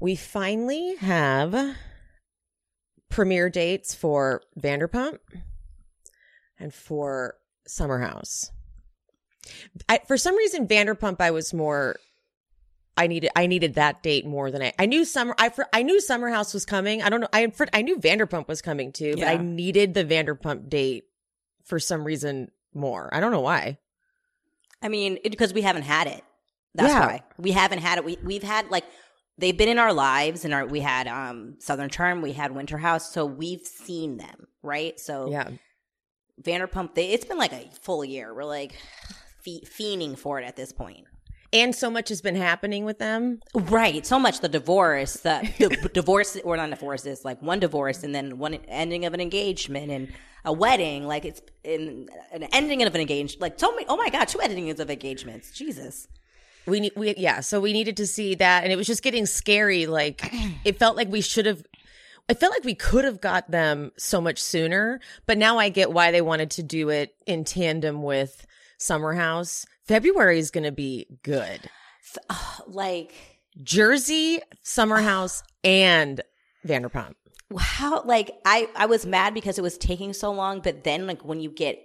We finally have premiere dates for Vanderpump and for Summer House. I, for some reason, Vanderpump, I was more. I needed I needed that date more than I I knew summer I for, I knew Summer House was coming. I don't know I for, I knew Vanderpump was coming too, but I needed the Vanderpump date for some reason more. I don't know why. I mean, because we haven't had it. That's Yeah. why we haven't had it. We we've had like they've been in our lives, and our we had um Southern Charm, we had Winter House, so we've seen them, right? So Yeah. Vanderpump, they, it's been like a full year. We're like fe- fiending for it at this point. And so much has been happening with them. Right. So much the divorce, the, the divorce, or not divorces, like one divorce and then one ending of an engagement and a wedding. Like it's in an ending of an engagement. Like so many, oh my God, two endings of engagements. Jesus. We need, we, yeah. So we needed to see that. And it was just getting scary. Like, it felt like we should have, I felt like we could have got them so much sooner. But now I get why they wanted to do it in tandem with Summer House. February is going to be good. Like, Jersey, Summer House, and Vanderpump. how, like, I, I was mad because it was taking so long, but then, like, when you get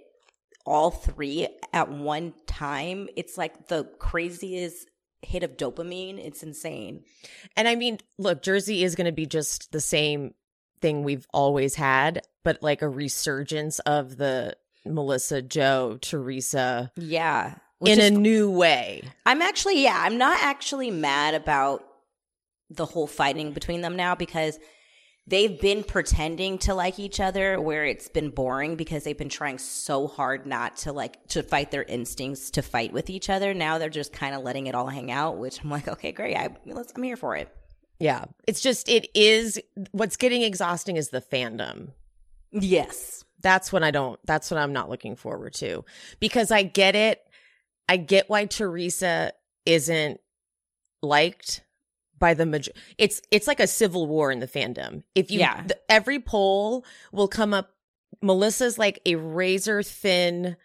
all three at one time, it's like the craziest hit of dopamine. It's insane. And I mean, look, Jersey is going to be just the same thing we've always had, but like a resurgence of the Melissa, Joe, Teresa Yeah. Which in is a new way. I'm actually, yeah, I'm not actually mad about the whole fighting between them now because they've been pretending to like each other where it's been boring because they've been trying so hard not to like to fight their instincts to fight with each other. Now they're just kind of letting it all hang out, which I'm like, okay, great. I, I'm here for it. Yeah. It's just, it is what's getting exhausting is the fandom. Yes. That's what I don't, that's what I'm not looking forward to because I get it. I get why Teresa isn't liked by the major it's it's like a civil war in the fandom if you Yeah. th- every poll will come up melissa's like a razor thin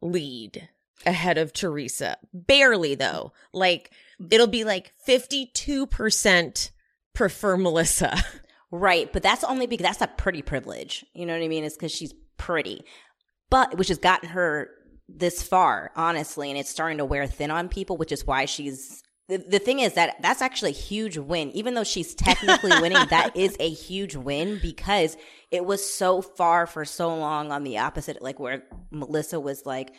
lead ahead of teresa barely though like it'll be like 52% prefer melissa Right, but that's only because that's a pretty privilege. You know what I mean? It's because she's pretty, but which has gotten her this far, honestly, and it's starting to wear thin on people, which is why she's. The, the thing is that that's actually a huge win. Even though she's technically winning, that is a huge win because it was so far for so long on the opposite, like where Melissa was like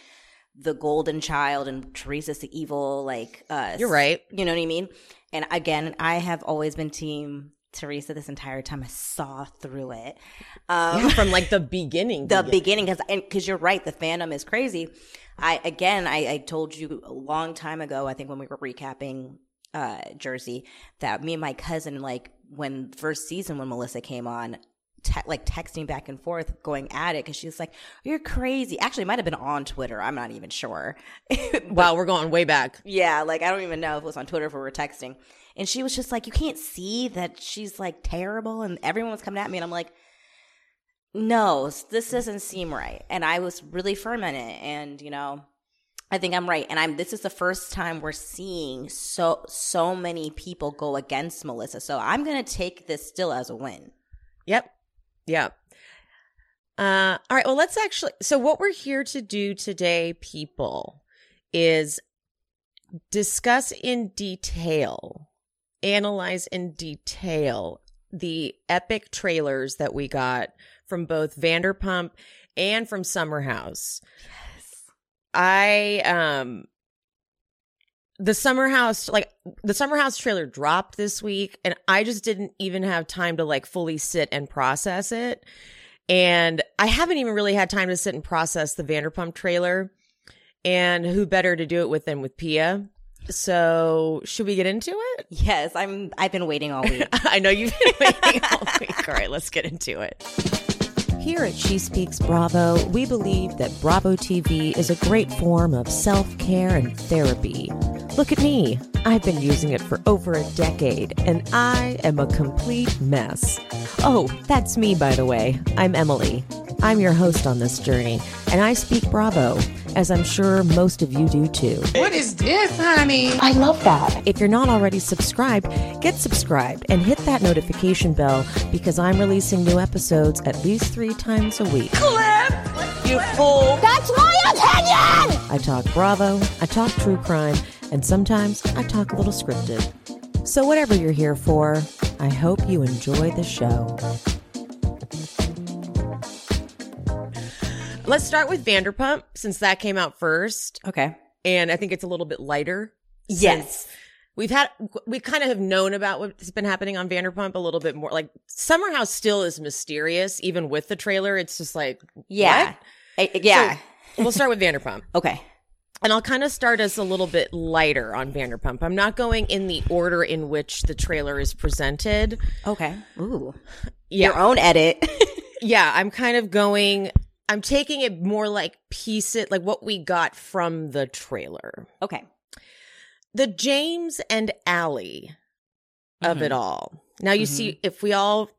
the golden child and Teresa's the evil, like uh you're right you know what I mean? And again, I have always been team Teresa this entire time. I saw through it. Um, from like the beginning the beginning, because because you're right, the fandom is crazy. I again, I, I told you a long time ago. I think when we were recapping uh, Jersey, that me and my cousin, like when first season when Melissa came on. Te- like texting back and forth, going at it because she was like, "You're crazy." Actually, it might have been on Twitter. I'm not even sure. wow we're going way back Yeah, like I don't even know if it was on Twitter if we were texting. And she was just like, You can't see that she's like terrible. And everyone was coming at me. And I'm like, No, this doesn't seem right. And I was really firm in it. And, you know, I think I'm right. And I'm this is the first time we're seeing so so many people go against Melissa. So I'm gonna take this still as a win. Yep. Yep. Uh, all right. Well, let's actually. So, what we're here to do today, people, is discuss in detail, analyze in detail the epic trailers that we got from both Vanderpump and from Summer House. Yes. I, um, the summer house like the summer house trailer dropped this week and i just didn't even have time to like fully sit and process it and i haven't even really had time to sit and process the vanderpump trailer and who better to do it with than with pia So, should we get into it? Yes, I'm. I've been waiting all week. I know you've been waiting all week. All right, let's get into it. Here at She Speaks Bravo, we believe that Bravo TV is a great form of self care and therapy. Look at me. I've been using it for over a decade, and I am a complete mess. Oh, that's me, by the way. I'm Emily. I'm your host on this journey, and I speak Bravo, as I'm sure most of you do too. What is this, honey? I love that. If you're not already subscribed, get subscribed and hit that notification bell because I'm releasing new episodes at least three times a week. Clip! You fool. That's my opinion! I talk Bravo, I talk true crime, and sometimes I talk a little scripted. So, whatever you're here for, I hope you enjoy the show. Let's start with Vanderpump since that came out first. okay. And I think it's a little bit lighter. Yes. We've had, we kind of have known about what's been happening on Vanderpump a little bit more. Like, Summer House still is mysterious, even with the trailer. It's just like, Yeah. I- yeah. we'll start with Vanderpump. okay. And I'll kind of start us a little bit lighter on Vanderpump. I'm not going in the order in which the trailer is presented. Okay. Ooh. Yeah. Your own edit. Yeah, I'm kind of going I'm taking it more like piece it like what we got from the trailer. okay. The James and Allie of Mm-hmm. it all. Now you see if we all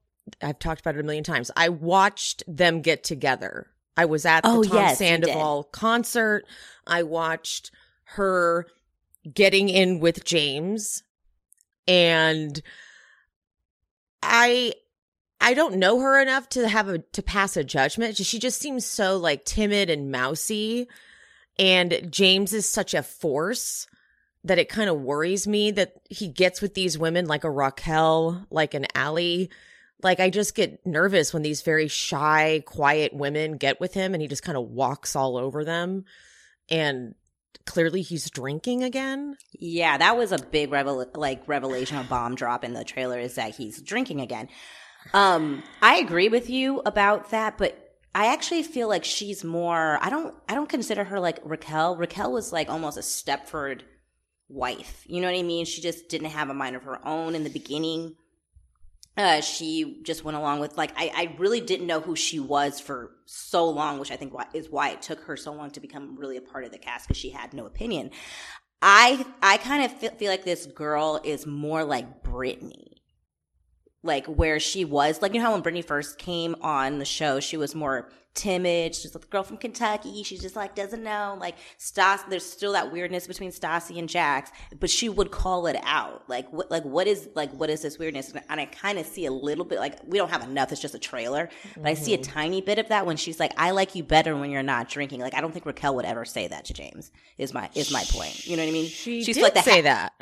I've talked about it a million times. I watched them get together. I was at the Oh, Tom yes. Sandoval concert. I watched her getting in with James and I I don't know her enough to have a to pass a judgment. She just seems so like timid and mousy and James is such a force that it kind of worries me that he gets with these women like a Raquel, like an Allie. Like I just get nervous when these very shy, quiet women get with him and he just kind of walks all over them. And clearly he's drinking again. Yeah, that was a big revel- like revelation, a bomb drop in the trailer is that he's drinking again. Um, I agree with you about that, but I actually feel like she's more. I don't. I don't consider her like Raquel. Raquel was like almost a Stepford wife. You know what I mean? She just didn't have a mind of her own in the beginning. Uh, she just went along with like I, I really didn't know who she was for so long, which I think why, is why it took her so long to become really a part of the cast because she had no opinion. I I kind of feel, feel like this girl is more like Brittany, like where she was like you know how when Brittany first came on the show, she was more timid. She's like the girl from Kentucky. She just like doesn't know. Like Stas, there's still that weirdness between Stassi and Jax, but she would call it out. Like what like what is like what is this weirdness? And, I kind of see a little bit like we don't have enough. It's just a trailer, but I see a mm-hmm. tiny bit of that when she's like, "I like you better when you're not drinking." Like I don't think Raquel would ever say that to James. Is my is my point. You know what I mean? She she's did like the say ha- that.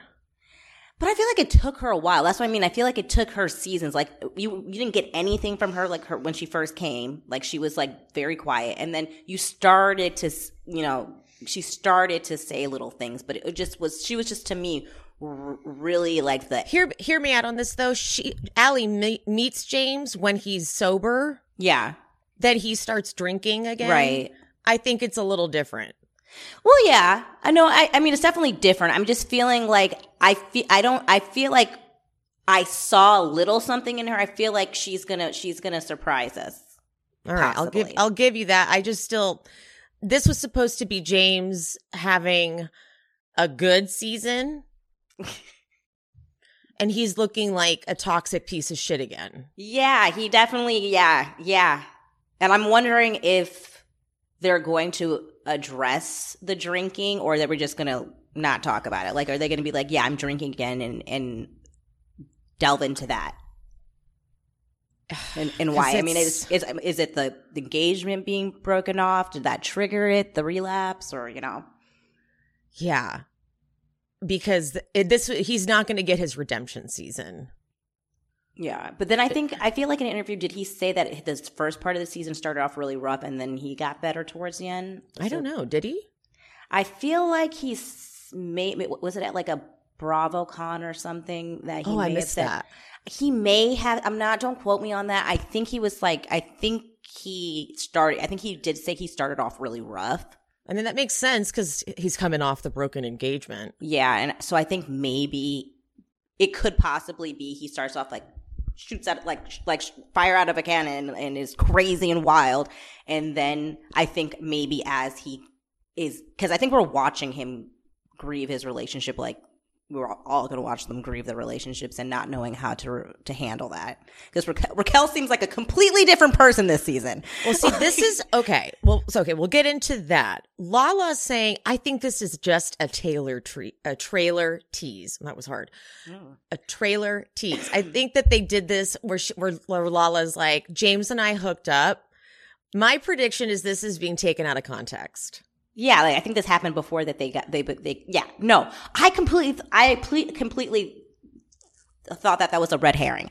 But I feel like it took her a while. That's what I mean. I feel like it took her seasons. Like you, you didn't get anything from her like her when she first came. Like she was like very quiet, and then you started to, you know, she started to say little things. But it just was. She was just to me r- really like the Hear hear me out on this though. She Allie me- meets James when he's sober. yeah Then he starts drinking again. right. I think it's a little different. Well, yeah, I know. I, I mean, it's definitely different. I'm just feeling like I feel. I don't. I feel like I saw a little something in her. I feel like she's gonna. She's gonna surprise us. All right, I'll give I'll give you that. I just still this was supposed to be James having a good season. and he's looking like a toxic piece of shit again. Yeah, he definitely. Yeah, yeah. And I'm wondering if they're going to address the drinking, or that we're just gonna not talk about it. Like, are they going to be like, "Yeah, I'm drinking again," and and delve into that? And, and why? I mean, is, is is it the, the engagement being broken off? Did that trigger it? The relapse, or you know? Yeah. Because it, this he's not going to get his redemption season. Yeah, but then I think I feel like in an interview, did he say that this first part of the season started off really rough and then he got better towards the end? I don't know. Did he? I feel like he's made. Was it at like a BravoCon or something that he? Oh, may I have missed said- that. He may have. I'm not. Don't quote me on that. I think he was like. I think he started. I think he did say he started off really rough. I mean, that makes sense because he's coming off the broken engagement. Yeah, and so I think maybe it could possibly be he starts off like shoots out like like fire out of a cannon and is crazy and wild, and then I think maybe as he is because I think we're watching him grieve his relationship like we were all going to watch them grieve their relationships and not knowing how to to handle that because Raquel, Raquel seems like a completely different person this season. Well, see, this is okay. Well, so okay, we'll get into that. Lala's saying, I think this is just a Taylor tree, a trailer tease. That was hard. Mm. A trailer tease. I think that they did this where, she, where where Lala's like, James and I hooked up. My prediction is this is being taken out of context. Yeah, like I think this happened before that they got they they yeah no I completely I ple- completely thought that that was a red herring.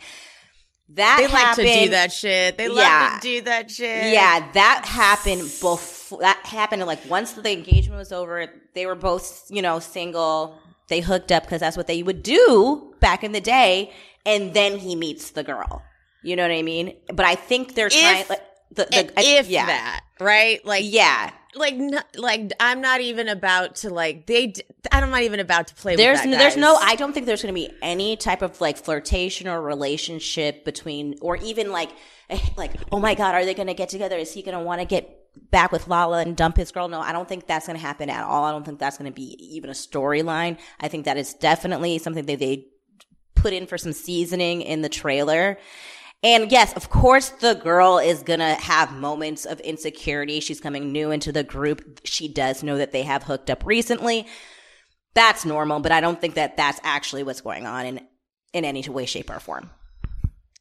That They like happened, to do that shit. They Yeah. love to do that shit. Yeah, that happened before. That happened like once the engagement was over. They were both you know single. They hooked up because that's what they would do back in the day. And then he meets the girl. You know what I mean? But I think they're trying. Like, the, the, I- if yeah. that, right? Like, yeah, like, n- like, I'm not even about to like. They, d- I'm not even about to play. there's with that, there's no i don't think there's going to be any type of like flirtation or relationship between or even like eh, like oh my god are they going to get together is he going to want to get back with lala and dump his girl no i don't think that's going to happen at all i don't think that's going to be even a storyline i think that is definitely something that they put in for some seasoning in the trailer and yes, of course, the girl is gonna have moments of insecurity. She's coming new into the group. She does know that they have hooked up recently that's normal, but I don't think that that's actually what's going on in in any way, shape, or form.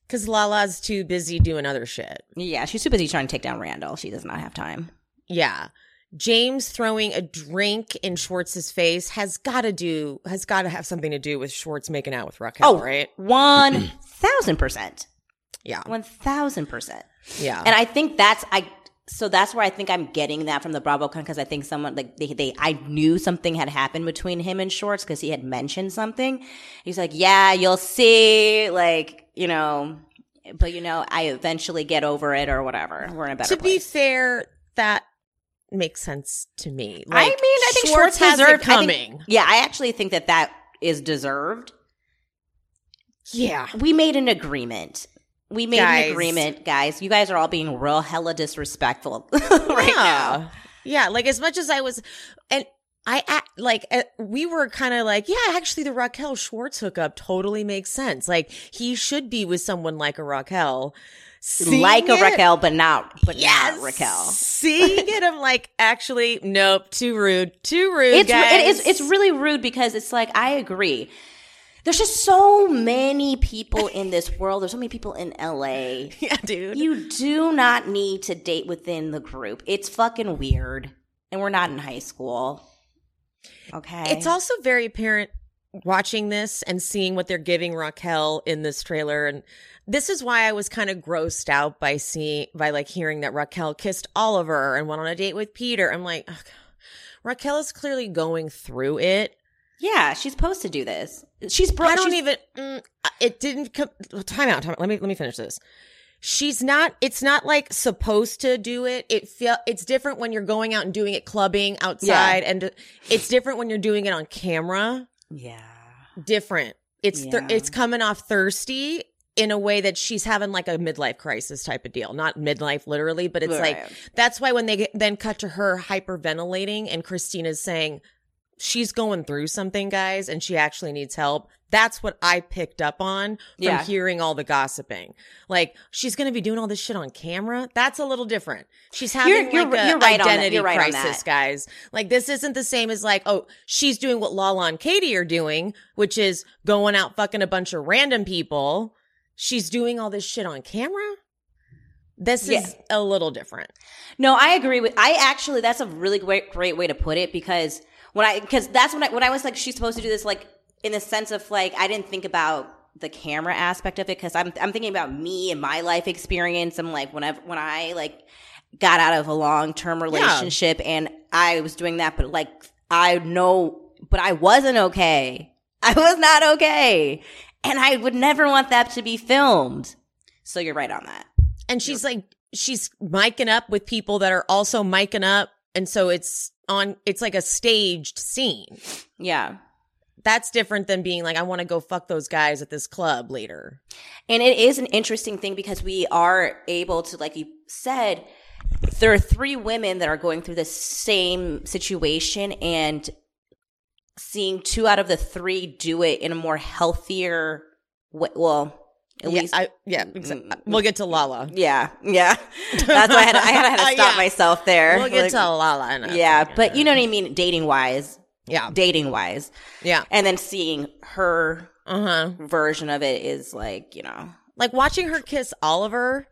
because Lala's too busy doing other shit. Yeah, she's too busy trying to take down Randall. She does not have time. Yeah. James throwing a drink in Schwartz's face has got to do has got to have something to do with Schwartz making out with Raquel, Oh, right? One thousand percent, Yeah, one thousand percent. yeah. And I think that's I. So that's where I think I'm getting that from the BravoCon because I think someone like they, they I knew something had happened between him and Schwartz because he had mentioned something. He's like, yeah, you'll see, like you know, but you know, I eventually get over it or whatever. We're in a better to be fair, that makes sense to me. I mean, I think Schwartz, has it deserved I think- coming. yeah, I actually think that that is deserved. yeah, We made an agreement. We made Guys. an agreement, guys. You guys are all being real hella disrespectful right now. Yeah, like as much as I was, and I act like uh, we were kind of like, yeah, actually, the Raquel Schwartz hookup totally makes sense. Like he should be with someone like a Raquel, Seeing like a it- Raquel, but not, but Yes, not Raquel. Seeing it, I'm like, actually, nope, too rude, too rude. It's guys. it is it's really rude because it's like I agree. There's just so many people in this world. There's so many people in LA. yeah, dude. You do not need to date within the group. It's fucking weird. And we're not in high school. Okay. It's also very apparent watching this and seeing what they're giving Raquel in this trailer. And this is why I was kind of grossed out by seeing, by like hearing that Raquel kissed Oliver and went on a date with Peter. I'm like, ugh. Raquel is clearly going through it. Yeah, she's supposed to do this. She's bro- I don't she's- even, mm, it didn't come, time out, time out. Let me, let me finish this. She's not, it's not like supposed to do it. It feel, it's different when you're going out and doing it clubbing outside and it's different when you're doing it on camera. Yeah. different. It's Yeah. it's coming off thirsty in a way that she's having like a midlife crisis type of deal. Not midlife literally, but it's like that's why when they get, then cut to her hyperventilating and Christina's saying she's going through something, guys, and she actually needs help. That's what I picked up on from Yeah. hearing all the gossiping. Like she's going to be doing all this shit on camera. That's a little different. She's having You're- you're- like a you're right on that. identity You're right on crisis, that. guys. Like this isn't the same as like, oh, she's doing what Lala and Katie are doing, which is going out fucking a bunch of random people. She's doing all this shit on camera. This Yeah. is a little different. No, I agree with. I actually, that's a really great, great way to put it because when I, because that's when I, when I was like, she's supposed to do this, like in the sense of like, I didn't think about the camera aspect of it because I'm, I'm thinking about me and my life experience. I'm like, whenever, when I like got out of a long term relationship and I was doing that, but like, I know, but I wasn't okay. I was not okay. And I would never want that to be filmed. So you're right on that. And she's like, she's miking up with people that are also miking up. And so it's on it's like a staged scene. Yeah. That's different than being like I want to go fuck those guys at this club later. And it is an interesting thing because we are able to, like you said, there are three women that are going through the same situation and seeing two out of the three do it in a more healthier way. Well, at yeah, least I, yeah, mm, exactly. Mm, we'll mm. get to Lala. Yeah, yeah. That's why I had, I had, I had to uh, stop Yeah. myself there. We'll get Like, to Lala. yeah, second. but you know what I mean, dating wise, yeah, dating wise, yeah, and then seeing her uh huh. version of it is like you know, Like watching her kiss Oliver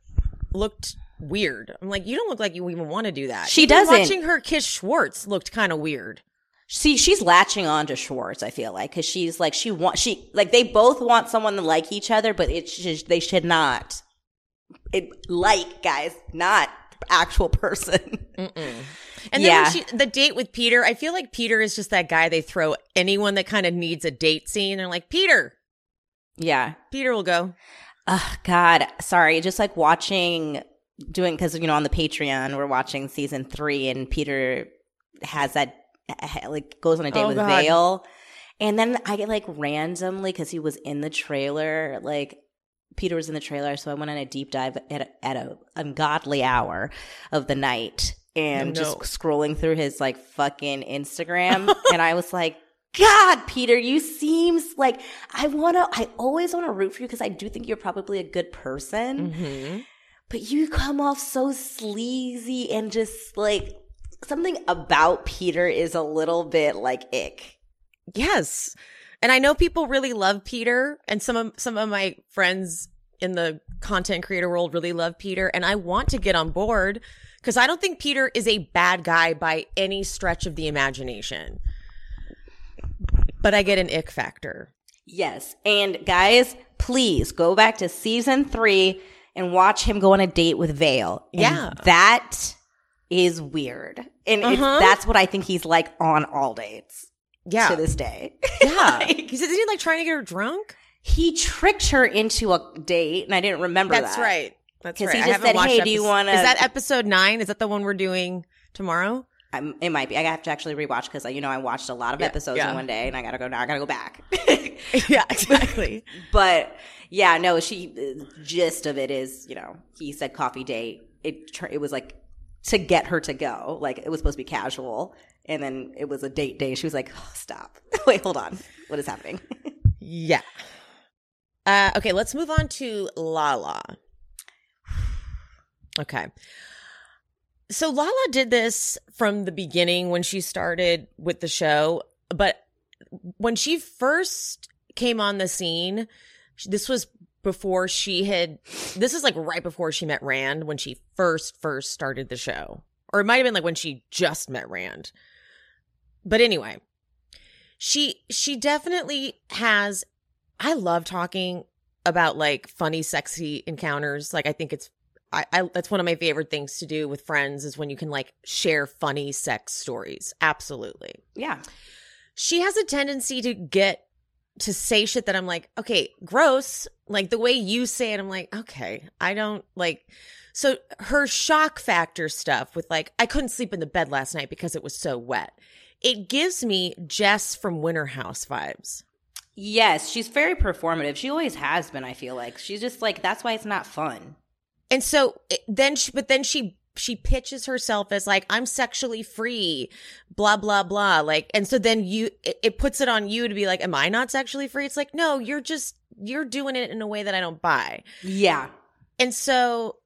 looked weird. I'm like, you don't look like you even want to do that. She Even doesn't. Watching her kiss Schwartz looked kind of weird. See, she's latching on to Schwartz. I feel like because she's like she want she like they both want someone to like each other, but it should, they should not it like guys, not actual person. And then Yeah. she, the date with Peter, I feel like Peter is just that guy they throw anyone that kind of needs a date scene. They're like, Peter, yeah. Peter will go. Oh God, sorry. Just like watching, doing because you know on the Patreon we're watching season three, and Peter has that like goes on a date Oh, with God. Vail, and then I get like randomly because he was in the trailer, like. Peter was in the trailer, so I went on a deep dive at a, at a ungodly hour of the night and no. just scrolling through his like fucking Instagram, and I was like, God, Peter, you seems like I wanna. I always want to root for you because I do think you're probably a good person, Mm-hmm. but you come off so sleazy and just like something about Peter is a little bit like ick. Yes. And I know people really love Peter and some of some of my friends in the content creator world really love Peter and I want to get on board cuz I don't think Peter is a bad guy by any stretch of the imagination. But I get an ick factor. Yes, and guys, please go back to season three and watch him go on a date with Vail. Yeah. that is weird, and Uh-huh. that's what I think he's like on all dates Yeah. to this day. yeah. Like- isn't he like trying to get her drunk? he tricked her into a date, and I didn't remember That's that. right. That's right. he just said, "Hey, do you wanna-" Is that episode 9? Is that the one we're doing tomorrow? I'm, it might be. I have to actually rewatch because you know I watched a lot of Yeah, episodes yeah. in one day, and I gotta go now. I gotta go back. yeah, exactly. but yeah, no. She the gist of it is, you know, he said coffee date. It it was like to get her to go. Like it was supposed to be casual, and then it was a date day. She was like, oh, "Stop! Wait, hold on. What is happening?" Yeah. Uh, okay, let's move on to Lala. Okay. So Lala did this from the beginning when she started with the show, but when she first came on the scene, this was before she had this is like right before she met Rand when she first first started the show. Or it might have been like when she just met Rand. But anyway, she she definitely has I love talking about like funny sexy encounters. Like I think it's I, I that's one of my favorite things to do with friends is when you can like share funny sex stories. Absolutely. yeah, She has a tendency to get to say shit that I'm like, okay, gross. Like the way you say it, I'm like, okay, I don't like. So her shock factor stuff with like, I couldn't sleep in the bed last night because it was so wet. It gives me Jess from Winter House vibes. yes, she's very performative. She always has been. I feel like she's just like that's why it's not fun. And so then she, but then she, she pitches herself as like, I'm sexually free, blah, blah, blah. Like, and so then you, it, it puts it on you to be like, am I not sexually free? It's like, no, you're just, you're doing it in a way that I don't buy. Yeah, And so,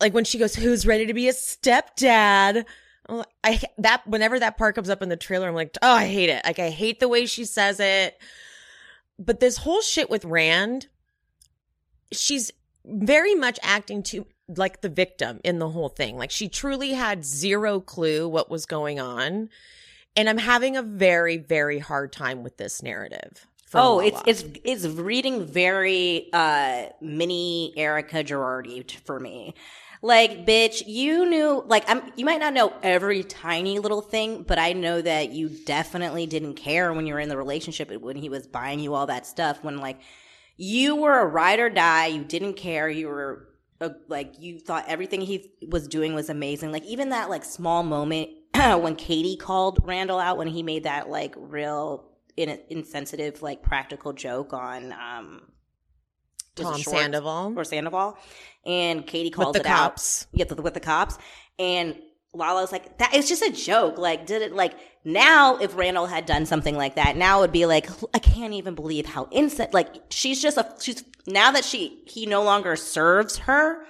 like when she goes, "Who's ready to be a stepdad?" I that whenever that part comes up in the trailer, I'm like, "Oh, I hate it! Like I hate the way she says it." But this whole shit with Rand, she's very much acting to like the victim in the whole thing. Like she truly had zero clue what was going on, and I'm having a very, very hard time with this narrative. Oh, it's Lala. it's it's reading very uh mini Erika Girardi t- for me. Like, bitch, you knew like I'm you might not know every tiny little thing, but I know that you definitely didn't care when you were in the relationship when he was buying you all that stuff when like you were a ride or die, you didn't care, you were uh, like you thought everything he was doing was amazing. Like even that like small moment when Katie called Randall out when he made that like real in- insensitive like practical joke on um Tom Sandoval. or Sandoval, and Katie called with the it out. cops. Yeah, with, with the cops. And Lala was like, that it's just a joke. Like, did it like now if Randall had done something like that, now it would be like, I can't even believe how instant like she's just a she's now that she he no longer serves her,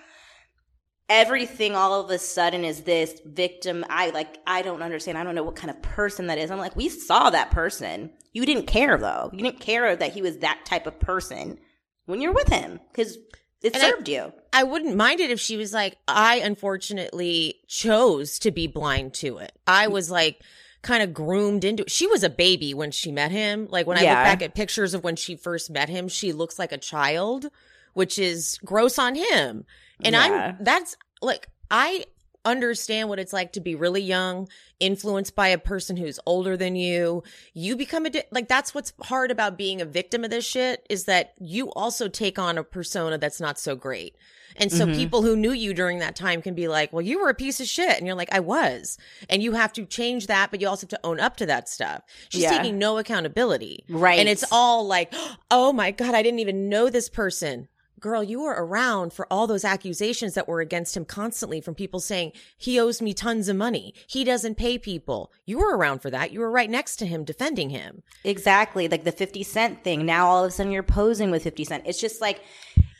everything all of a sudden is this victim. I like I don't understand. I don't know what kind of person that is. I'm like, we saw that person. You didn't care though. You didn't care that he was that type of person when you're with him because it And I- served you. I wouldn't mind it if she was like, I unfortunately chose to be blind to it. I mm. was like kind of groomed into it. She was a baby when she met him. Like when I look back at pictures of when she first met him, she looks like a child, which is gross on him. And Yeah. I'm that's like I understand what it's like to be really young, influenced by a person who's older than you. You become a di- like that's what's hard about being a victim of this shit is that you also take on a persona that's not so great. And so Mhm. people who knew you during that time can be like, "Well, you were a piece of shit." And you're like, "I was." And you have to change that, but you also have to own up to that stuff. She's Yeah. taking no accountability. Right. And it's all like, "Oh my god, I didn't even know this person." Girl, you were around for all those accusations that were against him constantly from people saying he owes me tons of money. He doesn't pay people. You were around for that. You were right next to him defending him. Exactly. Like the 50 Cent thing. Now all of a sudden you're posing with 50 Cent. It's just like,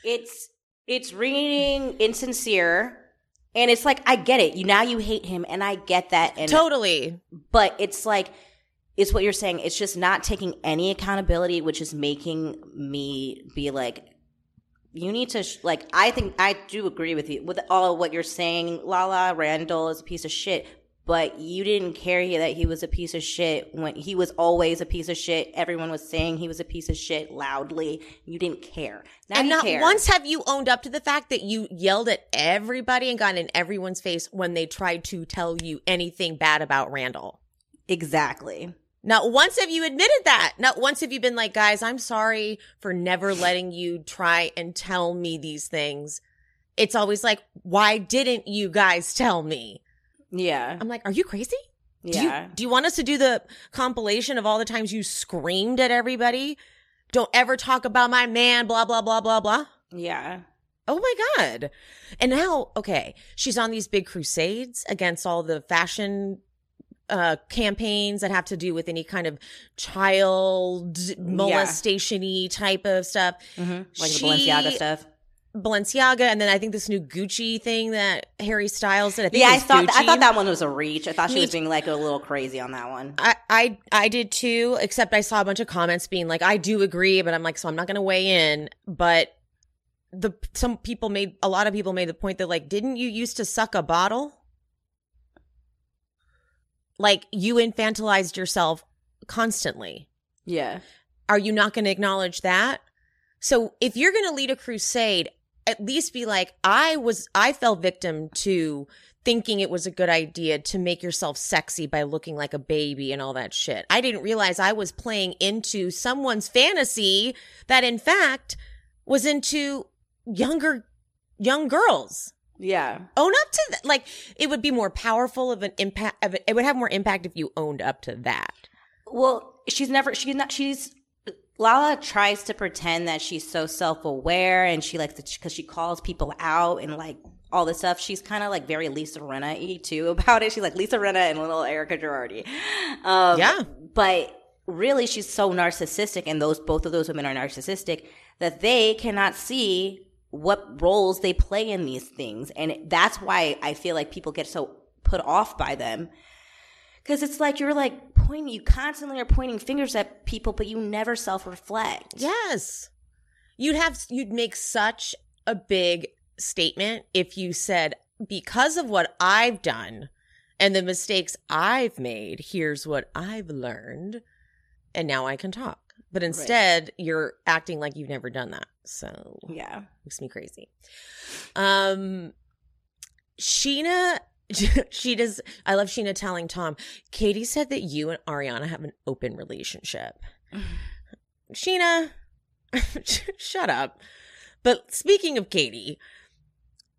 it's, it's reading insincere. And it's like, I get it. You now you hate him and I get that. And, Totally. but it's like, it's what you're saying. It's just not taking any accountability, which is making me be like, you need to, sh- like, I think I do agree with you with all of what you're saying. Lala Randall is a piece of shit, but you didn't care that he was a piece of shit when he was always a piece of shit. Everyone was saying he was a piece of shit loudly. You didn't care. Now and not care. once have you owned up to the fact that you yelled at everybody and got in everyone's face when they tried to tell you anything bad about Randall. exactly. Not once have you admitted that. Not once have you been like, guys, I'm sorry for never letting you try and tell me these things. It's always like, why didn't you guys tell me? Yeah. I'm like, are you crazy? Do Yeah. you, do you want us to do the compilation of all the times you screamed at everybody? Don't ever talk about my man, blah, blah, blah, blah, blah. yeah. Oh my God. And now, okay, she's on these big crusades against all the fashion uh campaigns that have to do with any kind of child molestation-y type of stuff. hmm Like She- the Balenciaga stuff. Balenciaga and then I think this new Gucci thing that Harry Styles did. I think Yeah, I thought I thought that one was a reach. I thought she Me was being like a little crazy on that one. I, I I did too, except I saw a bunch of comments being like, I do agree, but I'm like, so I'm not gonna weigh in. But the some people made a lot of people made the point that like, didn't you used to suck a bottle? Like you infantilized yourself constantly. Yeah. Are you not gonna acknowledge that? So if you're gonna lead a crusade, at least be like, I was I fell victim to thinking it was a good idea to make yourself sexy by looking like a baby and all that shit. I didn't realize I was playing into someone's fantasy that in fact was into younger young girls. Yeah. Own up to that. Like it would be more powerful of an impact of it would have more impact if you owned up to that. Well, she's never she's not she's Lala tries to pretend that she's so self-aware and she likes to cuz she calls people out and like all this stuff. She's kind of like very Lisa Rinna too about it. She's like Lisa Rinna and little Erika Girardi. Um, Yeah. But really, she's so narcissistic, and those both of those women are narcissistic that they cannot see what roles they play in these things, and that's why I feel like people get so put off by them because it's like you're like pointing, you constantly are pointing fingers at people, but you never self reflect. Yes. You'd have you'd make such a big statement if you said because of what I've done and the mistakes I've made, here's what I've learned and now I can talk. But instead, you're acting like you've never done that. So, Yeah. makes me crazy. Um Scheana she does I love Scheana telling Tom, Katie said that you and Ariana have an open relationship. Scheana, shut up. But speaking of Katie,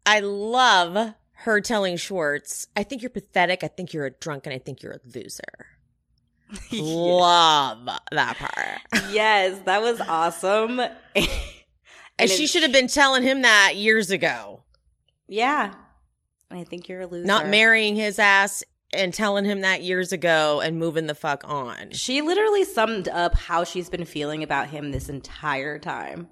I love her telling Schwartz, I think you're pathetic, I think you're a drunk, and I think you're a loser. Love that part. yes, that was awesome. And And she should have been telling him that years ago. Yeah. I think you're a loser. Not marrying his ass and telling him that years ago and moving the fuck on. She literally summed up how she's been feeling about him this entire time.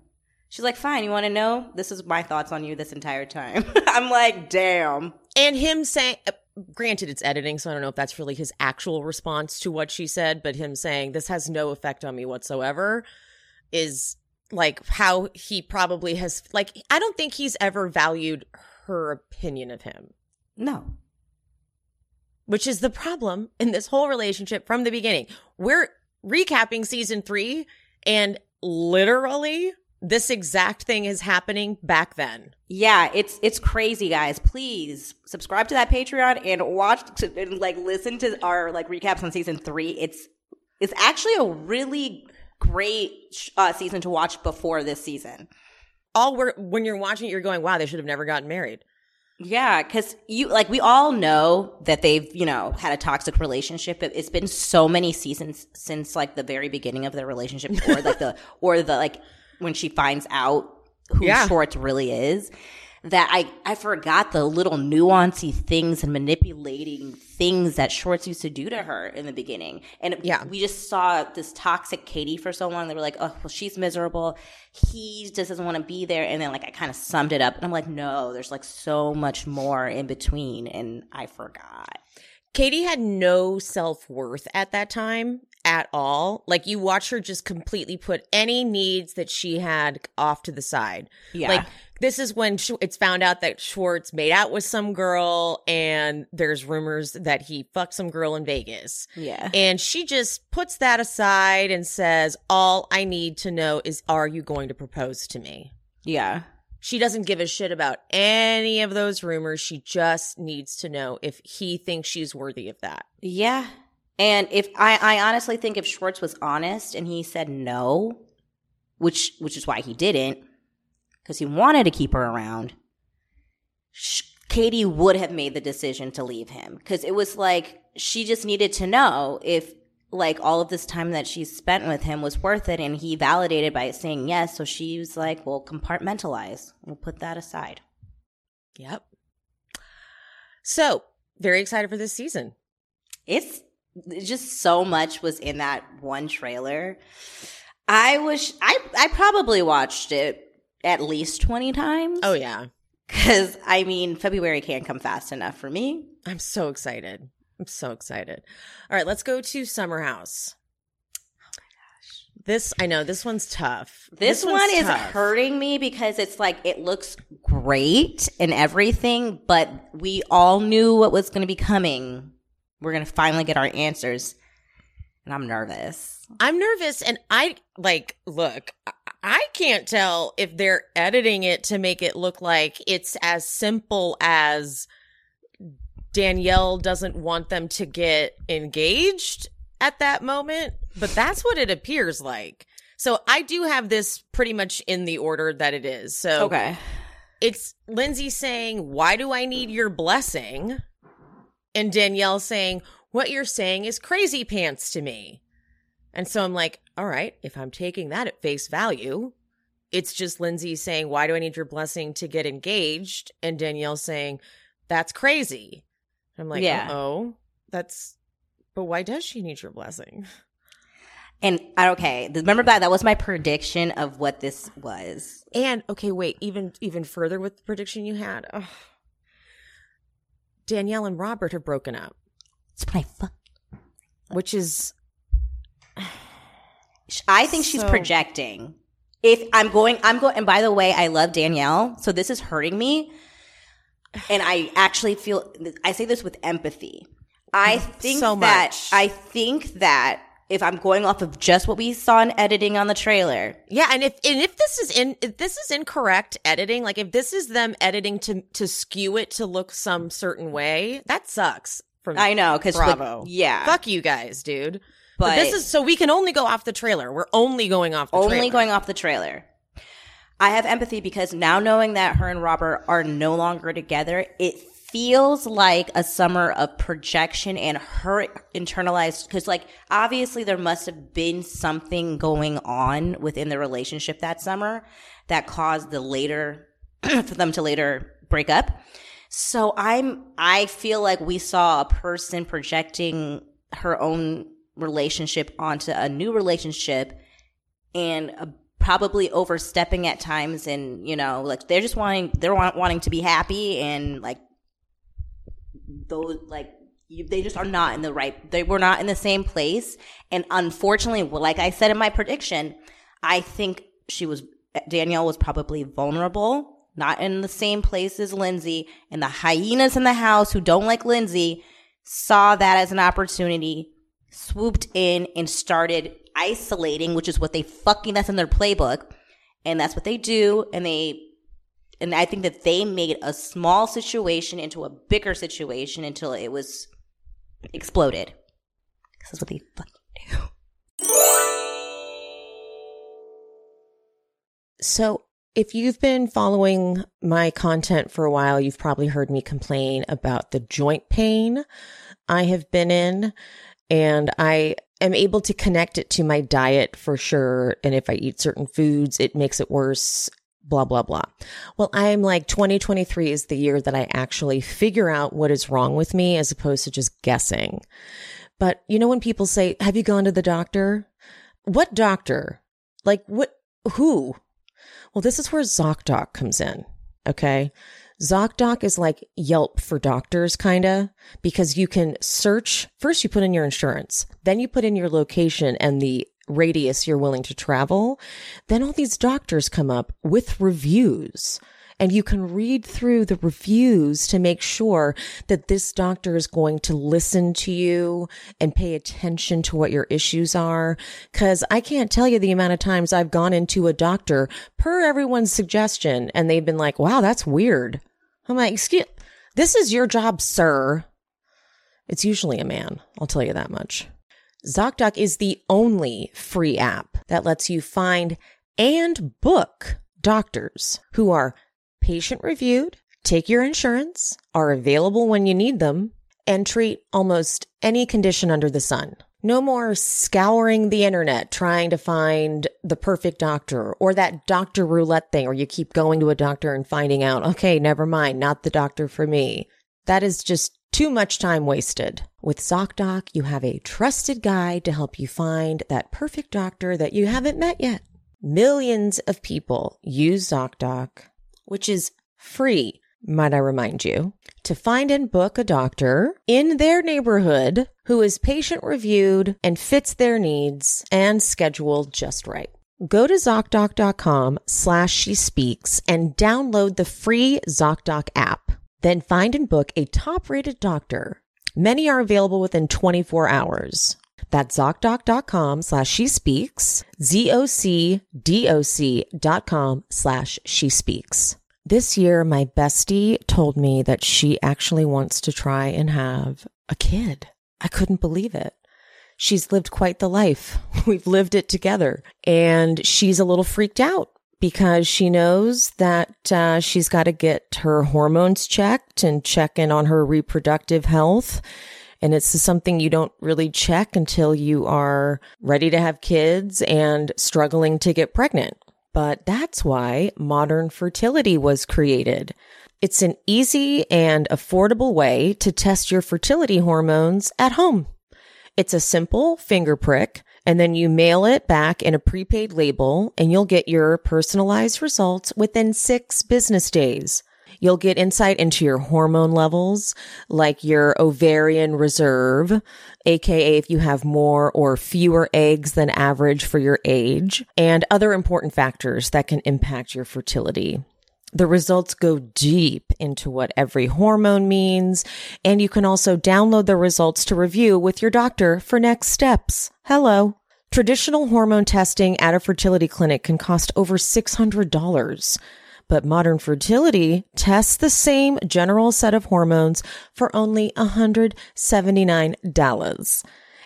She's like, fine, you want to know? This is my thoughts on you this entire time. I'm like, damn. And him saying, uh, granted, it's editing, so I don't know if that's really his actual response to what she said, but him saying, this has no effect on me whatsoever is like how he probably has, like, I don't think he's ever valued her opinion of him, No. which is the problem in this whole relationship from the beginning. We're recapping season three, and literally, this exact thing is happening back then. Yeah, it's it's crazy, guys. Please subscribe to that Patreon and watch to, and like listen to our like recaps on season three. It's it's actually a really great uh, season to watch before this season. All we're, when you're watching it, you're going, wow, they should have never gotten married. Yeah, because you like we all know that they've you know had a toxic relationship. It, it's been so many seasons since like the very beginning of their relationship, or like the or the like when she finds out who Yeah. Schwartz really is. That I I forgot the little nuancy things and manipulating things that Schwartz used to do to her in the beginning, and Yeah. we just saw this toxic Katie for so long. They were like, oh well, she's miserable. He just doesn't want to be there, and then like I kind of summed it up, and I'm like, no, there's like so much more in between, and I forgot. Katie had no self worth at that time at all. Like you watch her just completely put any needs that she had off to the side. Yeah. Like this is when Sch- it's found out that Schwartz made out with some girl and there's rumors that he fucked some girl in Vegas. Yeah. And she just puts that aside and says, All I need to know is, are you going to propose to me? Yeah. She doesn't give a shit about any of those rumors. She just needs to know if he thinks she's worthy of that. Yeah. And if I, I honestly think if Schwartz was honest and he said no, which which is why he didn't, because he wanted to keep her around, Sh- Katie would have made the decision to leave him. Because it was like she just needed to know if like all of this time that she spent with him was worth it, and he validated by saying yes. So she was like, "Well, compartmentalize. We'll put that aside." Yep. So, very excited for this season. it's just so much was in that one trailer. I wish I I probably watched it at least 20 times. Oh, yeah. cuz I mean February can't come fast enough for me. I'm so excited. I'm so excited. All right, let's go to Summer House. Oh this, I know, this one's tough. This, one's one is tough. hurting me because it's like it looks great and everything, but we all knew what was going to be coming. We're going to finally get our answers. And I'm nervous. I'm nervous and I like look, I- I can't tell if they're editing it to make it look like it's as simple as Danielle doesn't want them to get engaged at that moment, but that's what it appears like. So I do have this pretty much in the order that it is. So Okay. it's Lindsay saying, Why do I need your blessing? And Danielle saying, What you're saying is crazy pants to me. And so I'm like, All right, if I'm taking that at face value, it's just Lindsay saying, Why do I need your blessing to get engaged? And Danielle saying, That's crazy. I'm like, Yeah. Oh, that's, but why does she need your blessing? And I okay, remember that that was my prediction of what this was. And okay, wait, even even further with the prediction you had. Ugh. Danielle and Robert have broken up, It's what I fuck. which is I think she's projecting. If I'm going, I'm going. And by the way, I love Danielle, so this is hurting me. And I actually feel. I say this with empathy. I think So that much. I think that if I'm going off of just what we saw in editing on the trailer, yeah. And if and if this is in if this is incorrect editing, like if this is them editing to to skew it to look some certain way, that sucks. From I know because Bravo. yeah, fuck you guys, dude. But, but, this is so we can only go off the trailer. We're only going off the only trailer. going off the trailer. I have empathy because now knowing that her and Robert are no longer together, it feels like a summer of projection and her internalized because like obviously there must have been something going on within the relationship that summer that caused the later for them to later break up. So i'm i feel like we saw a person projecting her own relationship onto a new relationship and uh, probably overstepping at times and you know like they're just wanting they're want, wanting to be happy and like those like they just are not in the right they were not in the same place. And unfortunately like i said in my prediction i think she was danielle was probably vulnerable not in the same place as lindsay. And the hyenas in the house who don't like lindsay saw that as an opportunity swooped in and started isolating which is what they fucking that's in their playbook. And that's what they do. And they and I think that they made a small situation into a bigger situation until it was exploded. That's what they fucking do. So, if you've been following my content for a while, you've probably heard me complain about the joint pain I have been in. And I am able to connect it to my diet for sure. And if I eat certain foods, it makes it worse blah, blah, blah. Well, I'm like 2023 is the year that I actually figure out what is wrong with me as opposed to just guessing. But you know, when people say, have you gone to the doctor? What doctor? Like what, who? Well, this is where ZocDoc comes in. Okay. ZocDoc is like Yelp for doctors, kinda, because you can search. First, you put in your insurance, then you put in your location and the radius you're willing to travel, then all these doctors come up with reviews. And you can read through the reviews to make sure that this doctor is going to listen to you and pay attention to what your issues are. Cause I can't tell you the amount of times I've gone into a doctor per everyone's suggestion and they've been like, wow, that's weird. I'm like, excuse, this is your job, sir. It's usually a man. I'll tell you that much. ZocDoc is the only free app that lets you find and book doctors who are patient reviewed, take your insurance, are available when you need them, and treat almost any condition under the sun. No more scouring the internet trying to find the perfect doctor or that doctor roulette thing where you keep going to a doctor and finding out, okay, never mind, not the doctor for me. That is just too much time wasted. With ZocDoc, you have a trusted guide to help you find that perfect doctor that you haven't met yet. Millions of people use ZocDoc, which is free, might I remind you, to find and book a doctor in their neighborhood who is patient reviewed and fits their needs and scheduled just right. Go to ZocDoc.com slash she speaks and download the free ZocDoc app. Then find and book a top rated doctor. Many are available within 24 hours. That's ZocDoc.com slash she speaks, Z-O-C-D-O-C dot com slash she speaks. This year, my bestie told me that she actually wants to try and have a kid. I couldn't believe it. She's lived quite the life. We've lived it together and she's a little freaked out because she knows that uh, she's got to get her hormones checked and check in on her reproductive health. And it's something you don't really check until you are ready to have kids and struggling to get pregnant. But that's why modern fertility was created. It's an easy and affordable way to test your fertility hormones at home. It's a simple finger prick and then you mail it back in a prepaid label and you'll get your personalized results within six business days. You'll get insight into your hormone levels, like your ovarian reserve, aka if you have more or fewer eggs than average for your age, and other important factors that can impact your fertility. The results go deep into what every hormone means, and you can also download the results to review with your doctor for next steps. Hello. Traditional hormone testing at a fertility clinic can cost over $600, but modern fertility tests the same general set of hormones for only $179.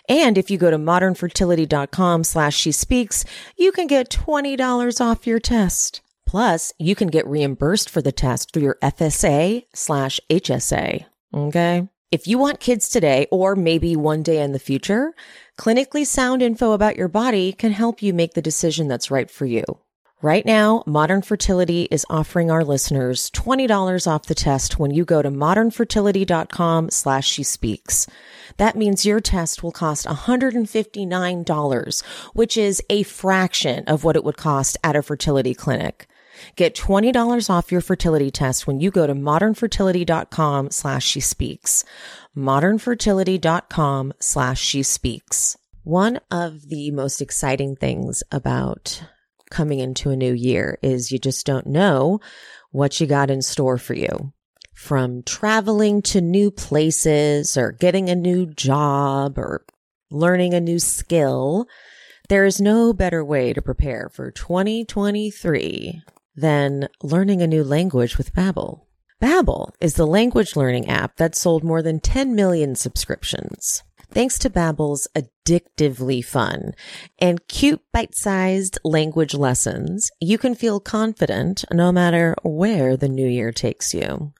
And if you go to modernfertility.com slash she speaks, you can get $20 off your test. Plus, you can get reimbursed for the test through your FSA slash HSA. Okay. If you want kids today or maybe one day in the future, clinically sound info about your body can help you make the decision that's right for you. Right now, Modern Fertility is offering our listeners $20 off the test when you go to modernfertility.com slash she speaks. That means your test will cost $159, which is a fraction of what it would cost at a fertility clinic. Get $20 off your fertility test when you go to modernfertility.com slash she speaks. modernfertility.com slash she speaks. One of the most exciting things about coming into a new year is you just don't know what you got in store for you. From traveling to new places or getting a new job or learning a new skill, there is no better way to prepare for 2023 than learning a new language with Babbel. Babbel is the language learning app that sold more than 10 million subscriptions. Thanks to Babbel's addictively fun and cute bite-sized language lessons, you can feel confident no matter where the new year takes you.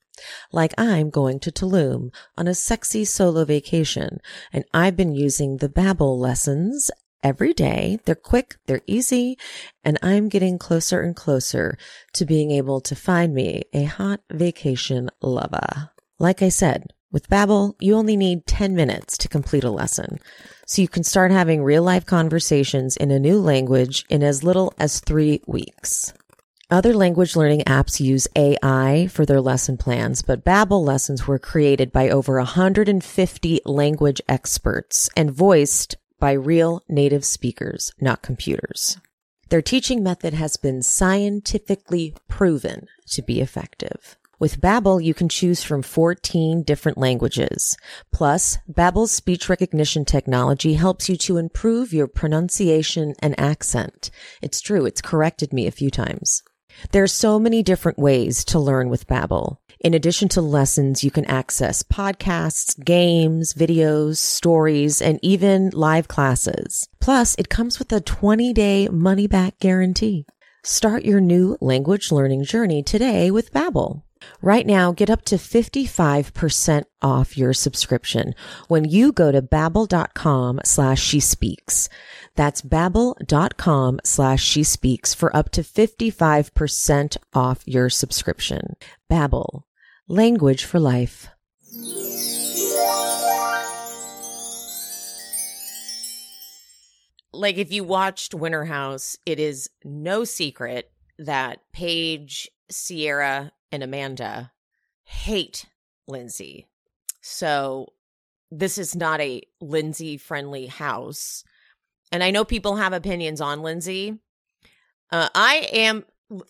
Like I'm going to Tulum on a sexy solo vacation and I've been using the Babbel lessons every day. They're quick, they're easy, and I'm getting closer and closer to being able to find me a hot vacation lover. Like I said, with Babbel, you only need 10 minutes to complete a lesson. So you can start having real life conversations in a new language in as little as three weeks. Other language learning apps use AI for their lesson plans, but Babbel lessons were created by over 150 language experts and voiced by real native speakers, not computers. Their teaching method has been scientifically proven to be effective. With Babbel, you can choose from 14 different languages. Plus, Babbel's speech recognition technology helps you to improve your pronunciation and accent. It's true, it's corrected me a few times. There are so many different ways to learn with Babbel. In addition to lessons, you can access podcasts, games, videos, stories, and even live classes. Plus, it comes with a 20 day money back guarantee. Start your new language learning journey today with Babbel. Right now, get up to 55% off your subscription when you go to babbel.com slash she speaks. That's babbel.com slash she speaks for up to 55% off your subscription. Babbel, language for life. Like if you watched Winter House, it is no secret that Paige, Ciara, and Amanda hate Lindsay. So this is not a Lindsay friendly house. And I know people have opinions on Lindsay. Uh, I am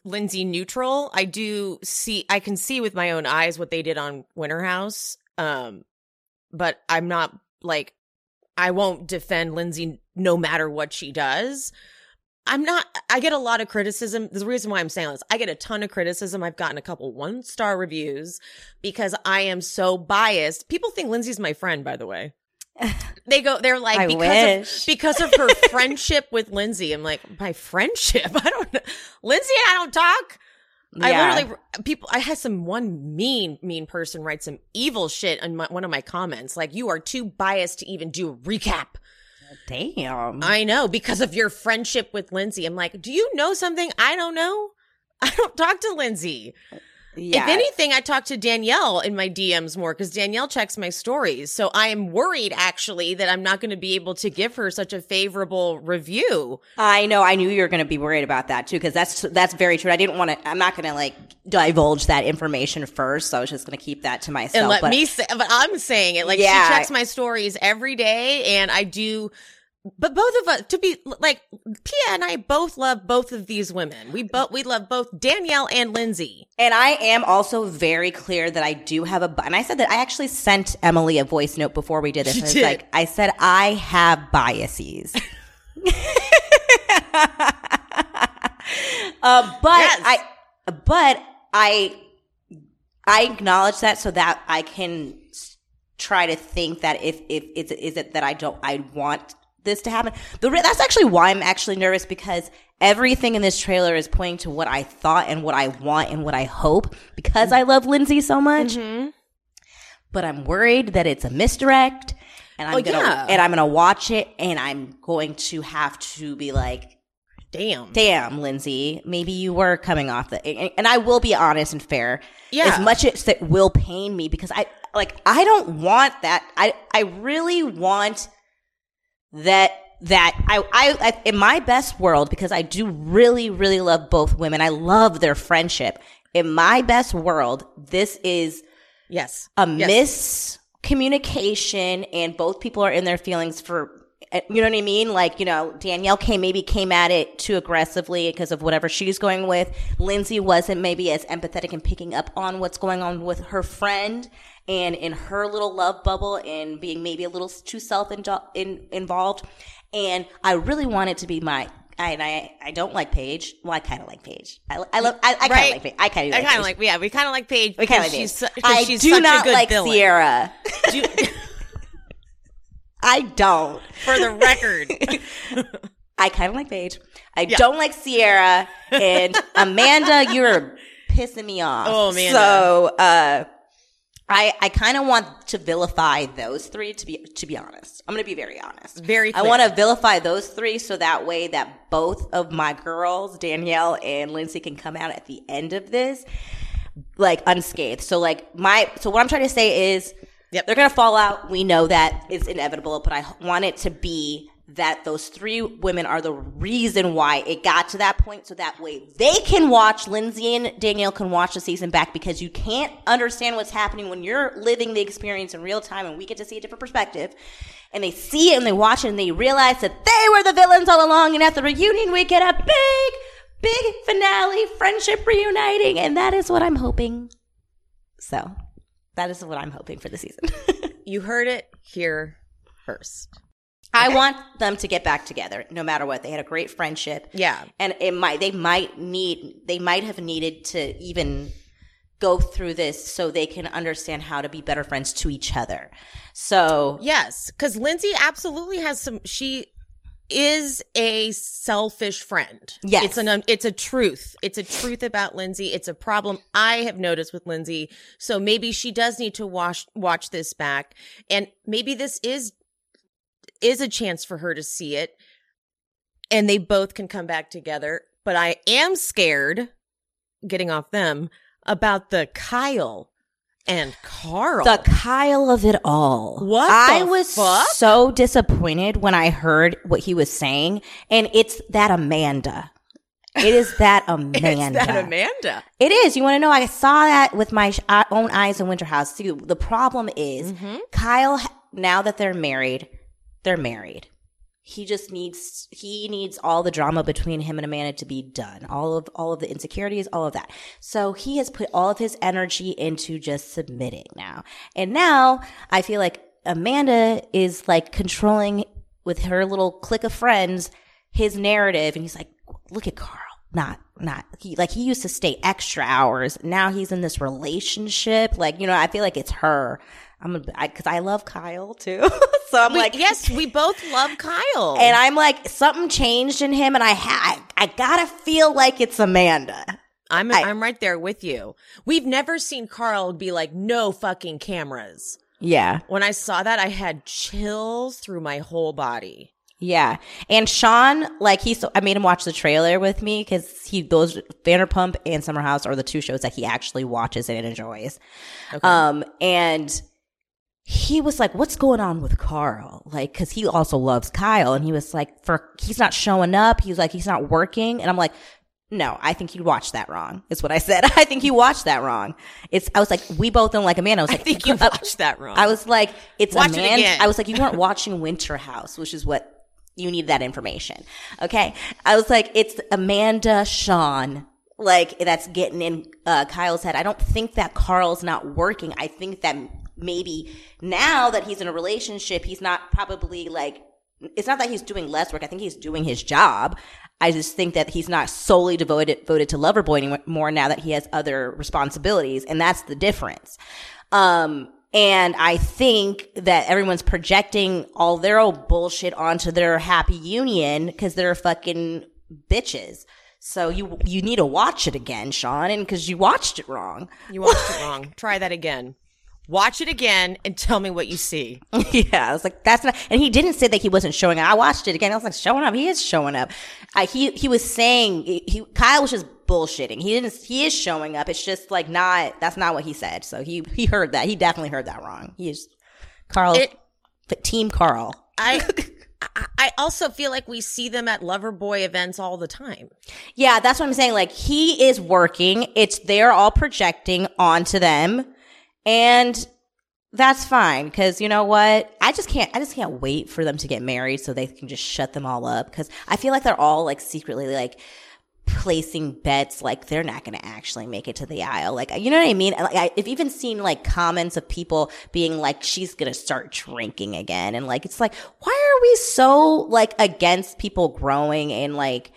Lindsay neutral. I do see, I can see with my own eyes what they did on Winter House. Um, but I'm not like, I won't defend Lindsay no matter what she does. I'm not, I get a lot of criticism. The reason why I'm saying this, I get a ton of criticism. I've gotten a couple one star reviews because I am so biased. People think Lindsay's my friend, by the way. They go, they're like, I because wish. of, because of her friendship with Lindsay. I'm like, my friendship? I don't know. Lindsay and I don't talk. I literally, people, I had some one mean, mean person write some evil shit in my, one of my comments. Like, you are too biased to even do a recap. Damn. I know because of your friendship with Lindsay. I'm like, do you know something I don't know? I don't talk to Lindsay. Yeah. If anything, I talk to Danielle in my DMs more because Danielle checks my stories. So I am worried actually that I'm not going to be able to give her such a favorable review. I know. I knew you were going to be worried about that too, because that's that's very true. I didn't want to. I'm not going to like divulge that information first. So I was just going to keep that to myself. and let but me say, but I'm saying it like Yeah. she checks my stories every day, and I do. But both of us, to be like Pia and I, both love both of these women. We both we love both Danielle and Lindsay. And I am also very clear that I do have a. And I said that I actually sent Emily a voice note before we did this. Did. like, I said I have biases. uh, but Yes. I, but I, I acknowledge that so that I can try to think that if if it's is it that I don't I want this to happen. The re- that's actually why I'm actually nervous because everything in this trailer is pointing to what I thought and what I want and what I hope because I love Lindsay so much. Mm-hmm. But I'm worried that it's a misdirect and I'm Oh, gonna yeah. and I'm gonna watch it and I'm going to have to be like, Damn. damn, Lindsay, maybe you were coming off the and, I will be honest and fair. Yeah. As much as it will pain me because I like I don't want that. I I really want that that I, I I in my best world because I do really really love both women. I love their friendship. In my best world, this is Yes. a Yes. miscommunication and both people are in their feelings for eh, you know what I mean? Like, you know, Danielle came maybe came at it too aggressively because of whatever she's going with. Lindsay wasn't maybe as empathetic and picking up on what's going on with her friend and in her little love bubble and being maybe a little too self in, involved. And I really want it to be my I, and I I don't like Paige. Well, I kind of like Paige. I, I love. I, I kind of Right. like Paige. I kind I of. kind of like, yeah, we kind of like Paige. We kind of like Paige. 'cause I she's do such not a good like villain. Ciara. Do- I don't. for the record. I kind of like Paige. I don't like Ciara and Amanda. You're pissing me off. Oh, man. So, uh, I I kind of want to vilify those three. To be to be honest, I'm going to be very honest. Very I want to vilify those three so that way that both of my girls, Danielle and Lindsay, can come out at the end of this like unscathed. So like my so what I'm trying to say is Yep. they're gonna fall out. We know that it's inevitable, but I want it to be that those three women are the reason why it got to that point so that way they can watch Lindsay and Danielle can watch the season back because you can't understand what's happening when you're living the experience in real time and we get to see a different perspective and they see it and they watch it and they realize that they were the villains all along and at the reunion we get a big big finale friendship reuniting and that is what I'm hoping so that is what I'm hoping for the season. you heard it here first. I want them to get back together no matter what. They had a great friendship. Yeah. And it might they might need they might have needed to even go through this so they can understand how to be better friends to each other. So Yes, because Lindsay absolutely has some. She is a selfish friend. Yes. it's an um, it's a truth. It's a truth about Lindsay. It's a problem I have noticed with Lindsay. So maybe she does need to watch watch this back, and maybe this is is a chance for her to see it, and they both can come back together. But I am scared, getting off them about the Kyle and Carl. the Kyle of it all. What I was fuck? so disappointed when I heard what he was saying, and it's that Amanda. It is that Amanda. that Amanda. It is. You want to know? I saw that with my uh, own eyes in Winter House too. The problem is Mm-hmm. Kyle. Now that they're married, they're married. He just needs he needs all the drama between him and Amanda to be done. All of all of the insecurities, all of that. So he has put all of his energy into just submitting now. And now I feel like Amanda is like controlling with her little clique of friends his narrative and he's like look at Carl not not he like he used to stay extra hours now he's in this relationship like you know I feel like it's her I'm a, I, cuz I love Kyle too so I'm We- like yes, we both love Kyle. and I'm like something changed in him and I ha- I, I got to feel like it's Amanda I'm I- I'm right there with you. We've never seen Carl be like no fucking cameras. yeah When I saw that, I had chills through my whole body. Yeah. And Sean, like he, so I made him watch the trailer with me because he, those Vanderpump and Summer House are the two shows that he actually watches and enjoys. Um, and he was like, what's going on with Carl? Like, cause he also loves Kyle. And he was like, for, he's not showing up. He's like, he's not working. And I'm like, no, I think you watched that wrong. Is what I said. I think you watched that wrong. It's, I was like, we both don't like Amanda. I was like, I think you watched that wrong. I was like, it's Watch it Amanda. again. I was like, you weren't watching Winter House, which is what you need that information. Okay. I was like, it's Amanda Sean. Like that's getting in uh, Kyle's head. I don't think that Carl's not working. I think that maybe now that he's in a relationship, he's not probably like, it's not that he's doing less work. I think he's doing his job. I just think that he's not solely devoted, devoted to Loverboy anymore now that he has other responsibilities. And that's the difference. Um, and I think that everyone's projecting all their old bullshit onto their happy union because they're fucking bitches. So you you need to watch it again, Sean, and because you watched it wrong. You watched it wrong. Try that again. Watch it again and tell me what you see. yeah, I was like, that's not. And he didn't say that he wasn't showing up. I watched it again. I was like, showing up. He is showing up. I, he he was saying he Kyle was just bullshitting. He didn't. He is showing up. It's just like not. That's not what he said. So he he heard that. He definitely heard that wrong. He is Carl. It- team Carl. I I also feel like we see them at Loverboy events all the time. Yeah, that's what I'm saying. Like he is working. It's they're all projecting onto them, and that's fine. Because you know what? I just can't. I just can't wait for them to get married so they can just shut them all up. Because I feel like they're all like secretly like placing bets like they're not going to actually make it to the aisle. Like, you know what I mean? Like, I, I've even seen like comments of people being like, she's going to start drinking again. And like, it's like, why are we so like against people growing and like,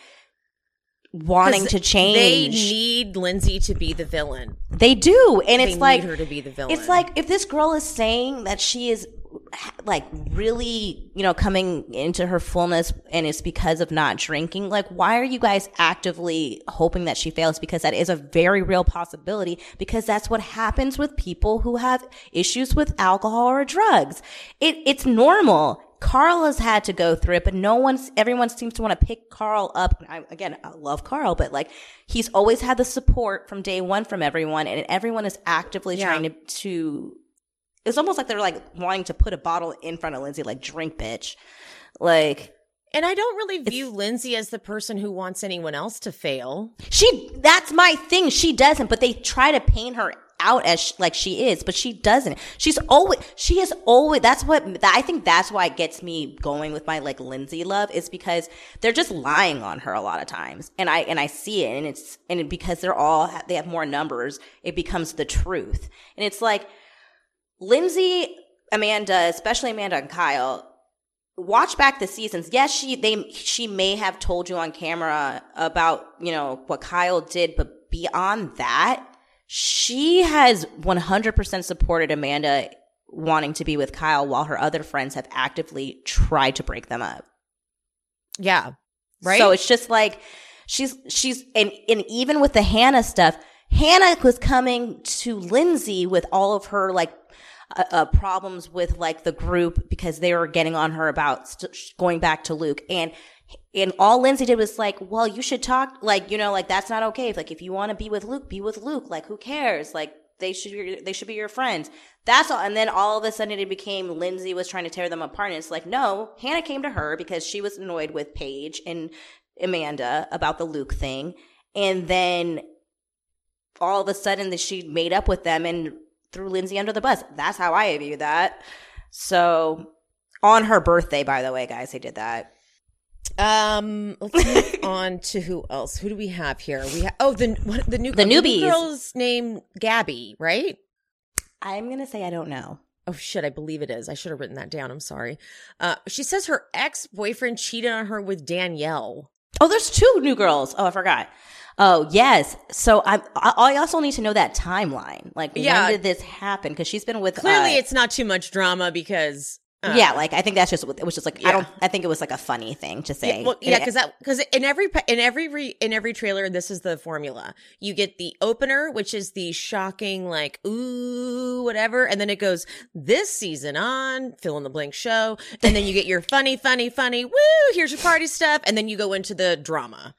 wanting to change. They need Lindsay to be the villain. They do, and They it's like her to be the villain. It's like if this girl is saying that she is like really, you know, coming into her fullness and it's because of not drinking. Like, why are you guys actively hoping that she fails? Because that is a very real possibility because that's what happens with people who have issues with alcohol or drugs. It, it's normal. Carl has had to go through it, but no one's, everyone seems to want to pick Carl up. I, again, I love Carl, but like, he's always had the support from day one from everyone, and everyone is actively Yeah. trying to, to, it's almost like they're like wanting to put a bottle in front of Lindsay, like, drink, bitch. Like, and I don't really view Lindsay as the person who wants anyone else to fail. She, that's my thing. She doesn't, but they try to paint her out as sh- like she is, but she doesn't. She's always, she is always, that's what, I think that's why it gets me going with my like Lindsay love is because they're just lying on her a lot of times. And I, and I see it and it's, and because they're all, they have more numbers, it becomes the truth. And it's like, Lindsay, Amanda, especially Amanda and Kyle, watch back the seasons. Yes, she they she may have told you on camera about, you know, what Kyle did, but beyond that, she has 100% supported Amanda wanting to be with Kyle while her other friends have actively tried to break them up. Yeah. Right? So it's just like she's she's and and even with the Hannah stuff, Hannah was coming to Lindsay with all of her like uh, uh, problems with like the group because they were getting on her about st- going back to Luke and and all Lindsay did was like, well, you should talk like you know like that's not okay. If, Like if you want to be with Luke, be with Luke. Like who cares? Like they should be, they should be your friends. That's all. And then all of a sudden it became Lindsay was trying to tear them apart. And it's like, no, Hannah came to her because she was annoyed with Paige and Amanda about the Luke thing. And then all of a sudden that she made up with them and threw Lindsay under the bus. That's how I view that. So on her birthday, by the way, guys, they did that. Um, let's move on to who else? Who do we have here? We have oh the what, the new The new newbies. girl's name Gabby, right? I'm going to say I don't know. Oh shit, I believe it is. I should have written that down. I'm sorry. Uh, she says her ex boyfriend cheated on her with Danielle. Oh, there's two new girls. Oh, I forgot. Oh, yes. So I, I I also need to know that timeline. Like, Yeah. when did this happen? Because she's been with Clearly, uh, it's not too much drama because uh, yeah. Like, I think that's just it was just like Yeah. I don't. I think it was like a funny thing to say. Yeah, well, yeah, because that because in every in every re, in every trailer, this is the formula. You get the opener, which is the shocking, like ooh, whatever, and then it goes this season on fill in the blank show, and then you get your funny, funny, funny, woo, here's your party stuff, and then you go into the drama.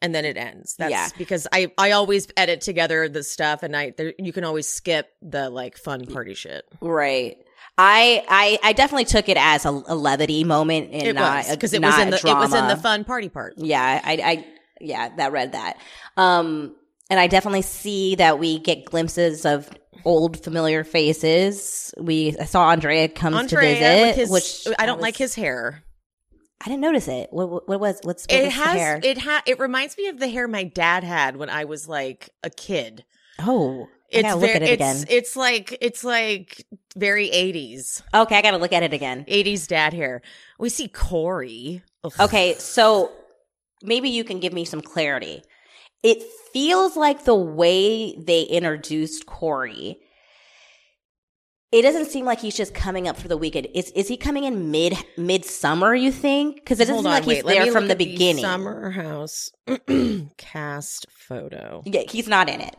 And then it ends. That's Yeah. because I I always edit together the stuff, and I there, you can always skip the like fun party shit. Right. I, I I definitely took it as a, a levity moment and It not because it was in the it was in the fun party part. Yeah, I, I, yeah, that read that. Um, and I definitely see that we get glimpses of old familiar faces. We I saw Andrea comes Andrea to visit, his, which I don't was- like his hair. I didn't notice it. What, what, what was what's what it was has hair? it ha it reminds me of the hair my dad had when I was like a kid. oh, I gotta look very, at it it's again. it's like it's like very 80s. okay, I gotta look at it again. 80s dad hair. We see Corey. Ugh. Okay, so maybe you can give me some clarity. It feels like the way they introduced Corey it doesn't seem like he's just coming up for the weekend. Is is he coming in mid midsummer? You think? Because it doesn't Hold seem on, like wait. he's let there from look the at beginning. Summer House cast photo. yeah, he's not in it.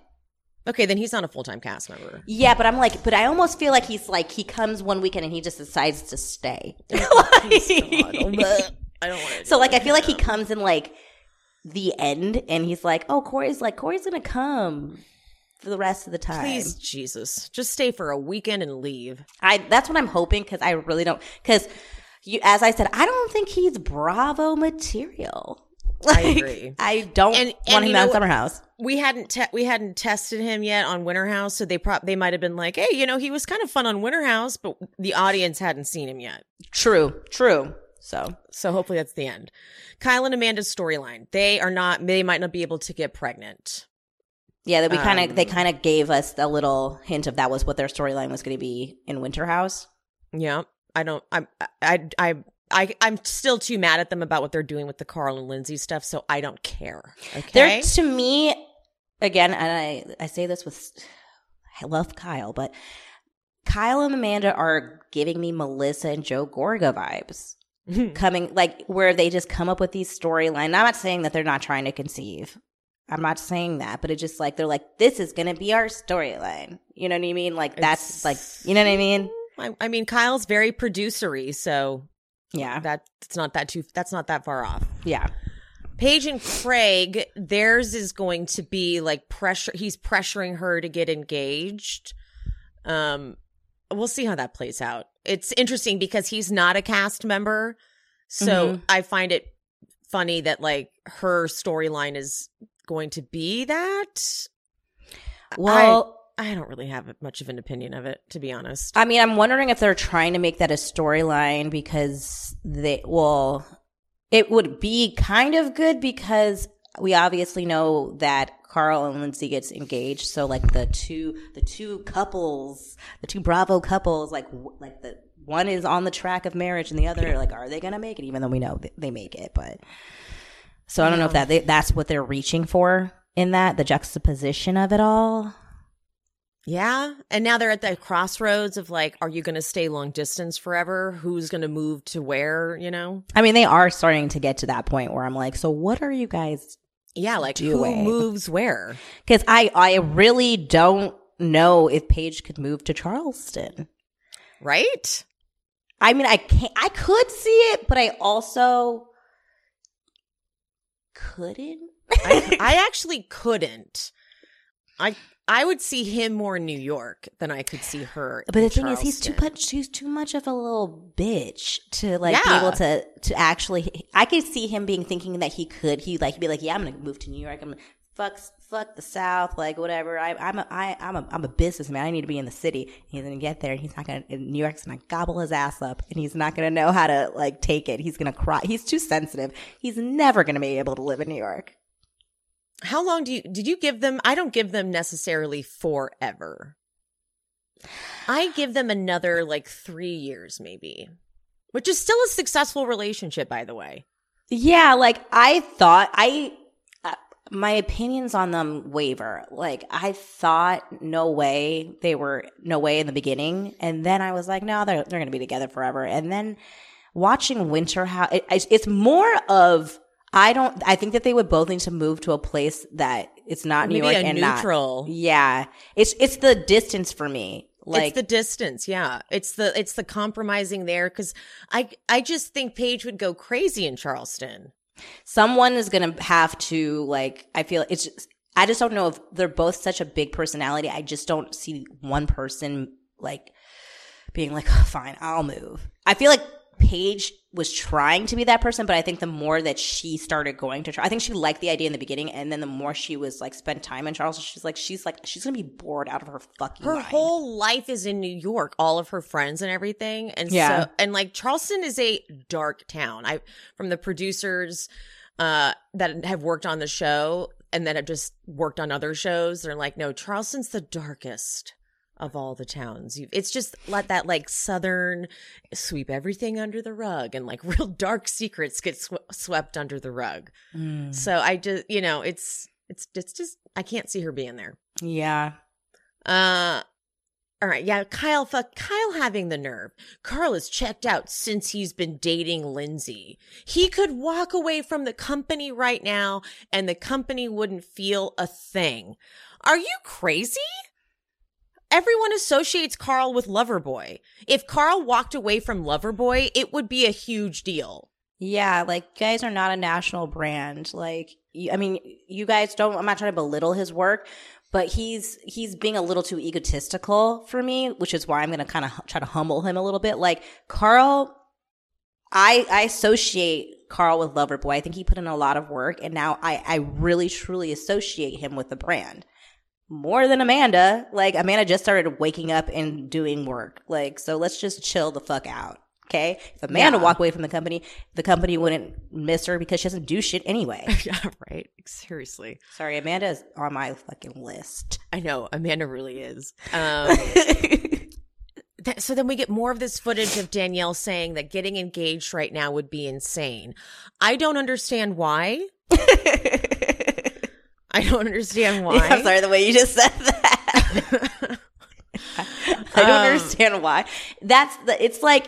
Okay, then he's not a full time cast member. Yeah, but I'm like, but I almost feel like he's like he comes one weekend and he just decides to stay. I don't want to. so like I feel like he comes in like the end and he's like, oh Corey's like Corey's gonna come for the rest of the time. Please, Jesus, just stay for a weekend and leave. I that's what I'm hoping because I really don't because you as I said I don't think he's Bravo material. I Like, agree. I don't And- and want you him on know- Summer House. We hadn't te- we hadn't tested him yet on Winter House, so they prop they might have been like, hey, you know, he was kind of fun on Winter House, but the audience hadn't seen him yet. True, true. So So hopefully that's the end. Kyle and Amanda's storyline. They are not. They might not be able to get pregnant. yeah, that we kind of they Um, kind of gave us a little hint of that was what their storyline was going to be in Winter House. Yeah, I don't. I'm. I. I. I. I'm still too mad at them about what they're doing with the Carl and Lindsay stuff, so I don't care. Okay. They're to me again, and I I say this with I love Kyle, but Kyle and Amanda are giving me Melissa and Joe Gorga vibes. Coming like where they just come up with these storylines. I'm not saying that they're not trying to conceive. I'm not saying that, but it's just like they're like, this is gonna be our storyline. You know what I mean? Like that's It's- like you know what I mean? I, I mean, Kyle's very producery, so Yeah. that's not that too. That's not that far off. Yeah. Paige and Craig, theirs is going to be like pressure. He's pressuring her to get engaged. Um, we'll see how that plays out. It's interesting because he's not a cast member, so Mhm. I find it funny that like her storyline is going to be that. Well, I don't really have much of an opinion of it, to be honest. I mean, I'm wondering if they're trying to make that a storyline because they, well, it would be kind of good because we obviously know that Carl and Lindsay gets engaged. So like the two, the two couples, the two Bravo couples, like, like the one is on the track of marriage and the other, like, are they going to make it? Even though we know they make it, but so I don't know if that, they, that's what they're reaching for in that, the juxtaposition of it all. Yeah. And now they're at the crossroads of like, are you going to stay long distance forever? Who's going to move to where, you know? I mean, they are starting to get to that point where I'm like, so what are you guys? Yeah. Like, Doing. who moves where? Because I, I really don't know if Paige could move to Charleston. Right? I mean, I can't, I could see it, but I also couldn't. I, I actually couldn't. I I would see him more in New York than I could see her. But the in thing is, he's too much. He's too much of a little bitch to like be able to to actually. I could see him being thinking that he could. He like be like, yeah, I'm gonna move to New York. I'm gonna fuck fuck the South, like whatever. I, I'm a I, I'm a I'm a businessman. I need to be in the city. He's gonna get there, and he's not gonna. And New York's gonna gobble his ass up, and he's not gonna know how to like take it. He's gonna cry. He's too sensitive. He's never gonna be able to live in New York. How long do you did you give them? I don't give them necessarily forever. I give them another like three years, maybe, which is still a successful relationship, by the way. Yeah, like I thought I uh, my opinions on them waver. Like I thought no way they were no way in the beginning and then I was like no they're they're to be together forever. And then watching Winter House it, it's more of I don't I think that they would both need to move to a place that it's not New York and neutral. not Yeah. It's it's the distance for me. Like it's the distance, yeah. It's the it's the compromising there because I I just think Paige would go crazy in Charleston. someone is gonna have to like i feel it's just, i just don't know if they're both such a big personality i just don't see one person like being like oh, fine i'll move i feel like paige was trying to be that person but i think the more that she started going to i think she liked the idea in the beginning and then the more she was like spent time in charleston she's like she's like she's gonna be bored out of her fucking Her mind. whole life is in New York, all of her friends and everything. And Yeah. so and like Charleston is a dark town. I from the producers uh that have worked on the show and that have just worked on other shows, they're like, no, Charleston's the darkest of all the towns. You, it's just let that like southern sweep everything under the rug and like real dark secrets get sw- swept under the rug. Mm. So I just, you know, it's it's it's just I can't see her being there. yeah Uh All right, yeah, Kyle, fuck Kyle having the nerve. Carl is checked out since he's been dating Lindsay. He could walk away from the company right now and the company wouldn't feel a thing. Are you crazy? Everyone associates Carl with Loverboy. If Carl walked away from Loverboy, it would be a huge deal. Yeah, like guys are not a national brand. Like, I mean, you guys don't. I'm not trying to belittle his work, but he's he's being a little too egotistical for me, which is why I'm going to kind of try to humble him a little bit. Like Carl, I I associate Carl with Loverboy. I think he put in a lot of work, and now I I really truly associate him with the brand more than Amanda. Like Amanda just started waking up and doing work. Like so, let's just chill the fuck out. Okay. If Amanda Yeah. walked away from the company, the company wouldn't miss her because she doesn't do shit anyway. yeah, right. Seriously. Sorry, Amanda is on my fucking list. I know Amanda really is. Um, th- so then we get more of this footage of Danielle saying that getting engaged right now would be insane. I don't understand why. I don't understand why. I'm sorry, the way you just said that. I don't Um, understand why. That's the. It's like,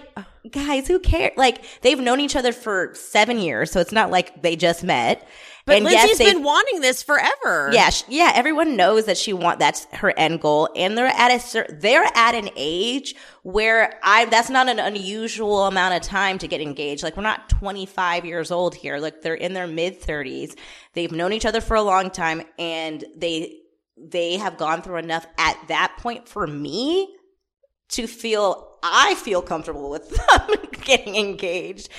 guys, who cares? Like they've known each other for seven years, so it's not like they just met. But and Lindsay's yes, they- been wanting this forever. Yeah, sh- yeah. Everyone knows that she want that's her end goal, and they're at a they're at an age where I that's not an unusual amount of time to get engaged. Like we're not 25 years old here. Like they're in their mid 30s. They've known each other for a long time, and they they have gone through enough at that point for me to feel I feel comfortable with them getting engaged.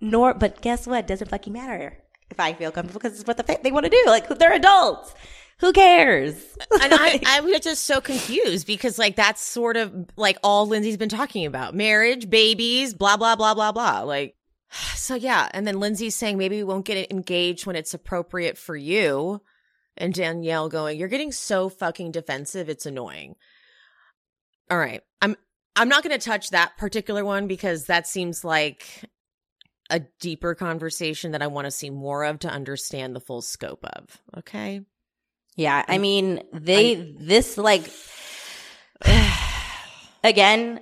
Nor, but guess what? Doesn't fucking matter if I feel comfortable because it's what the fa- they want to do. Like they're adults. Who cares? and I, I'm just so confused because like that's sort of like all Lindsay's been talking about marriage, babies, blah, blah, blah, blah, blah. Like, so yeah. And then Lindsay's saying maybe we won't get engaged when it's appropriate for you. And Danielle going, you're getting so fucking defensive. It's annoying. All right. I'm, I'm not going to touch that particular one because that seems like a deeper conversation that I want to see more of to understand the full scope of. Okay. Yeah, I mean, they this like again,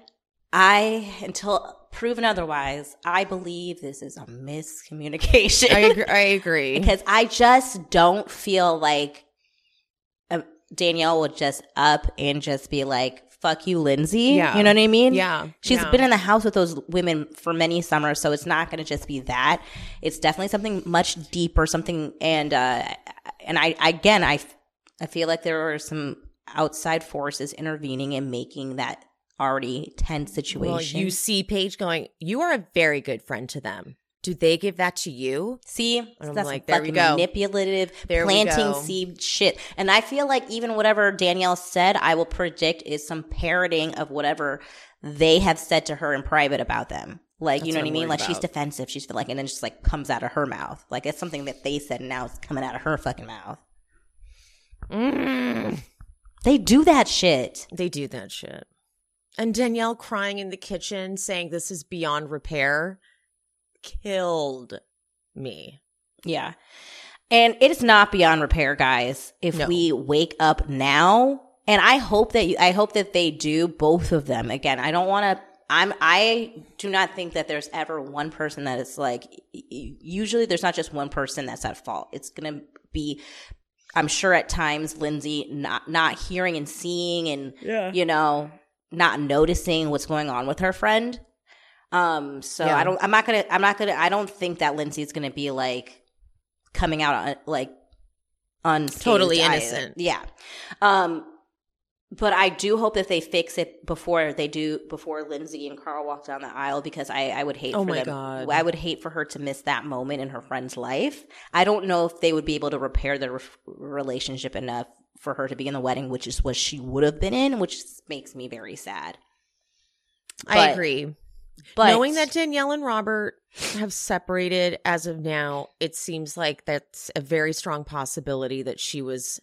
I until proven otherwise, I believe this is a miscommunication. I agree. I agree. because I just don't feel like uh, Danielle would just up and just be like, "Fuck you, Lindsay." Yeah. you know what I mean? Yeah, she's yeah. been in the house with those women for many summers, so it's not going to just be that. It's definitely something much deeper, something, and uh, and I again, I I feel like there are some outside forces intervening and making that already tense situation. Well, you see Paige going, You are a very good friend to them. Do they give that to you? See, I'm that's like, like there we go. manipulative, There we planting go. seed shit. And I feel like even whatever Danielle said, I will predict is some parroting of whatever they have said to her in private about them. Like, you know what what I mean? worried Like she's defensive. She's like, and then just like comes out of her mouth. Like it's something that they said, and now it's coming out of her fucking mouth. Mm. They do that shit. They do that shit. And Danielle crying in the kitchen saying this is beyond repair killed me. Yeah. And it is not beyond repair, guys. If No. we wake up now, and I hope that you, I hope that they do both of them. Again, I don't want to. I'm. I do not think that there's ever one person that is like. Usually, there's not just one person that's at fault. It's gonna be. I'm sure at times Lindsay not not hearing and seeing and Yeah. you know not noticing what's going on with her friend. Um. So Yeah. I don't. I'm not gonna. I'm not gonna. I don't think that Lindsay's gonna be like coming out uh, like unscathed. Totally I- innocent. yeah. Um. But I do hope that they fix it before they do before Lindsay and Carl walk down the aisle because I I would hate Oh for my them God. I would hate for her to miss that moment in her friend's life. I don't know if they would be able to repair their re- relationship enough for her to be in the wedding, which is what she would have been in, which makes me very sad. I agree. But Knowing that Danielle and Robert have separated as of now, it seems like that's a very strong possibility that she was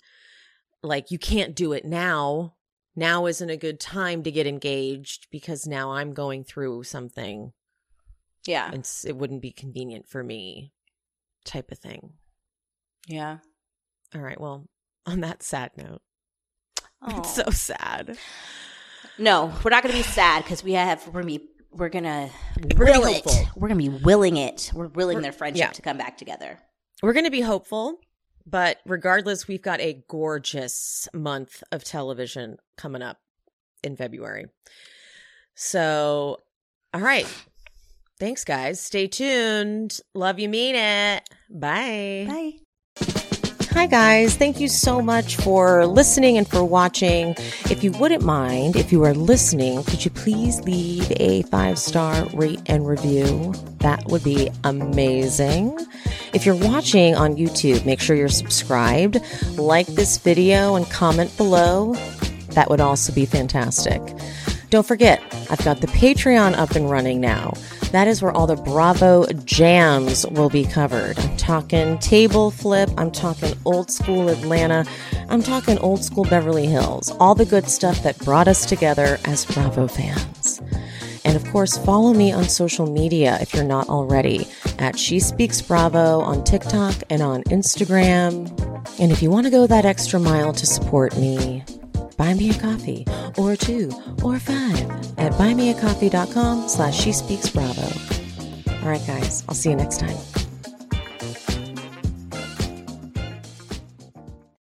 like, you can't do it now. Now isn't a good time to get engaged because now I'm going through something. yeah, It's, it wouldn't be convenient for me, type of thing. yeah. All right. Well, on that sad note, Oh, it's so sad. No, we're not going to be sad because we have we're gonna be we're gonna We're gonna will be it. We're gonna be willing it. We're willing their friendship yeah. to come back together. We're going to be hopeful, but regardless, we've got a gorgeous month of television coming up in February. So, all right. Thanks, guys. Stay tuned. Love you, mean it. Bye. Bye. Hi, guys. Thank you so much for listening and for watching. If you wouldn't mind, if you are listening, could you please leave a five star rate and review? That would be amazing. If you're watching on YouTube, make sure you're subscribed, like this video, and comment below. That would also be fantastic. Don't forget, I've got the Patreon up and running now. That is where all the Bravo jams will be covered. I'm talking table flip, I'm talking old school Atlanta, I'm talking old school Beverly Hills, all the good stuff that brought us together as Bravo fans. And of course, follow me on social media if you're not already at She Speaks Bravo on TikTok and on Instagram. And if you want to go that extra mile to support me, buy me a coffee or two or five at buymeacoffee.com slash she speaks bravo. All right guys i'll see you next time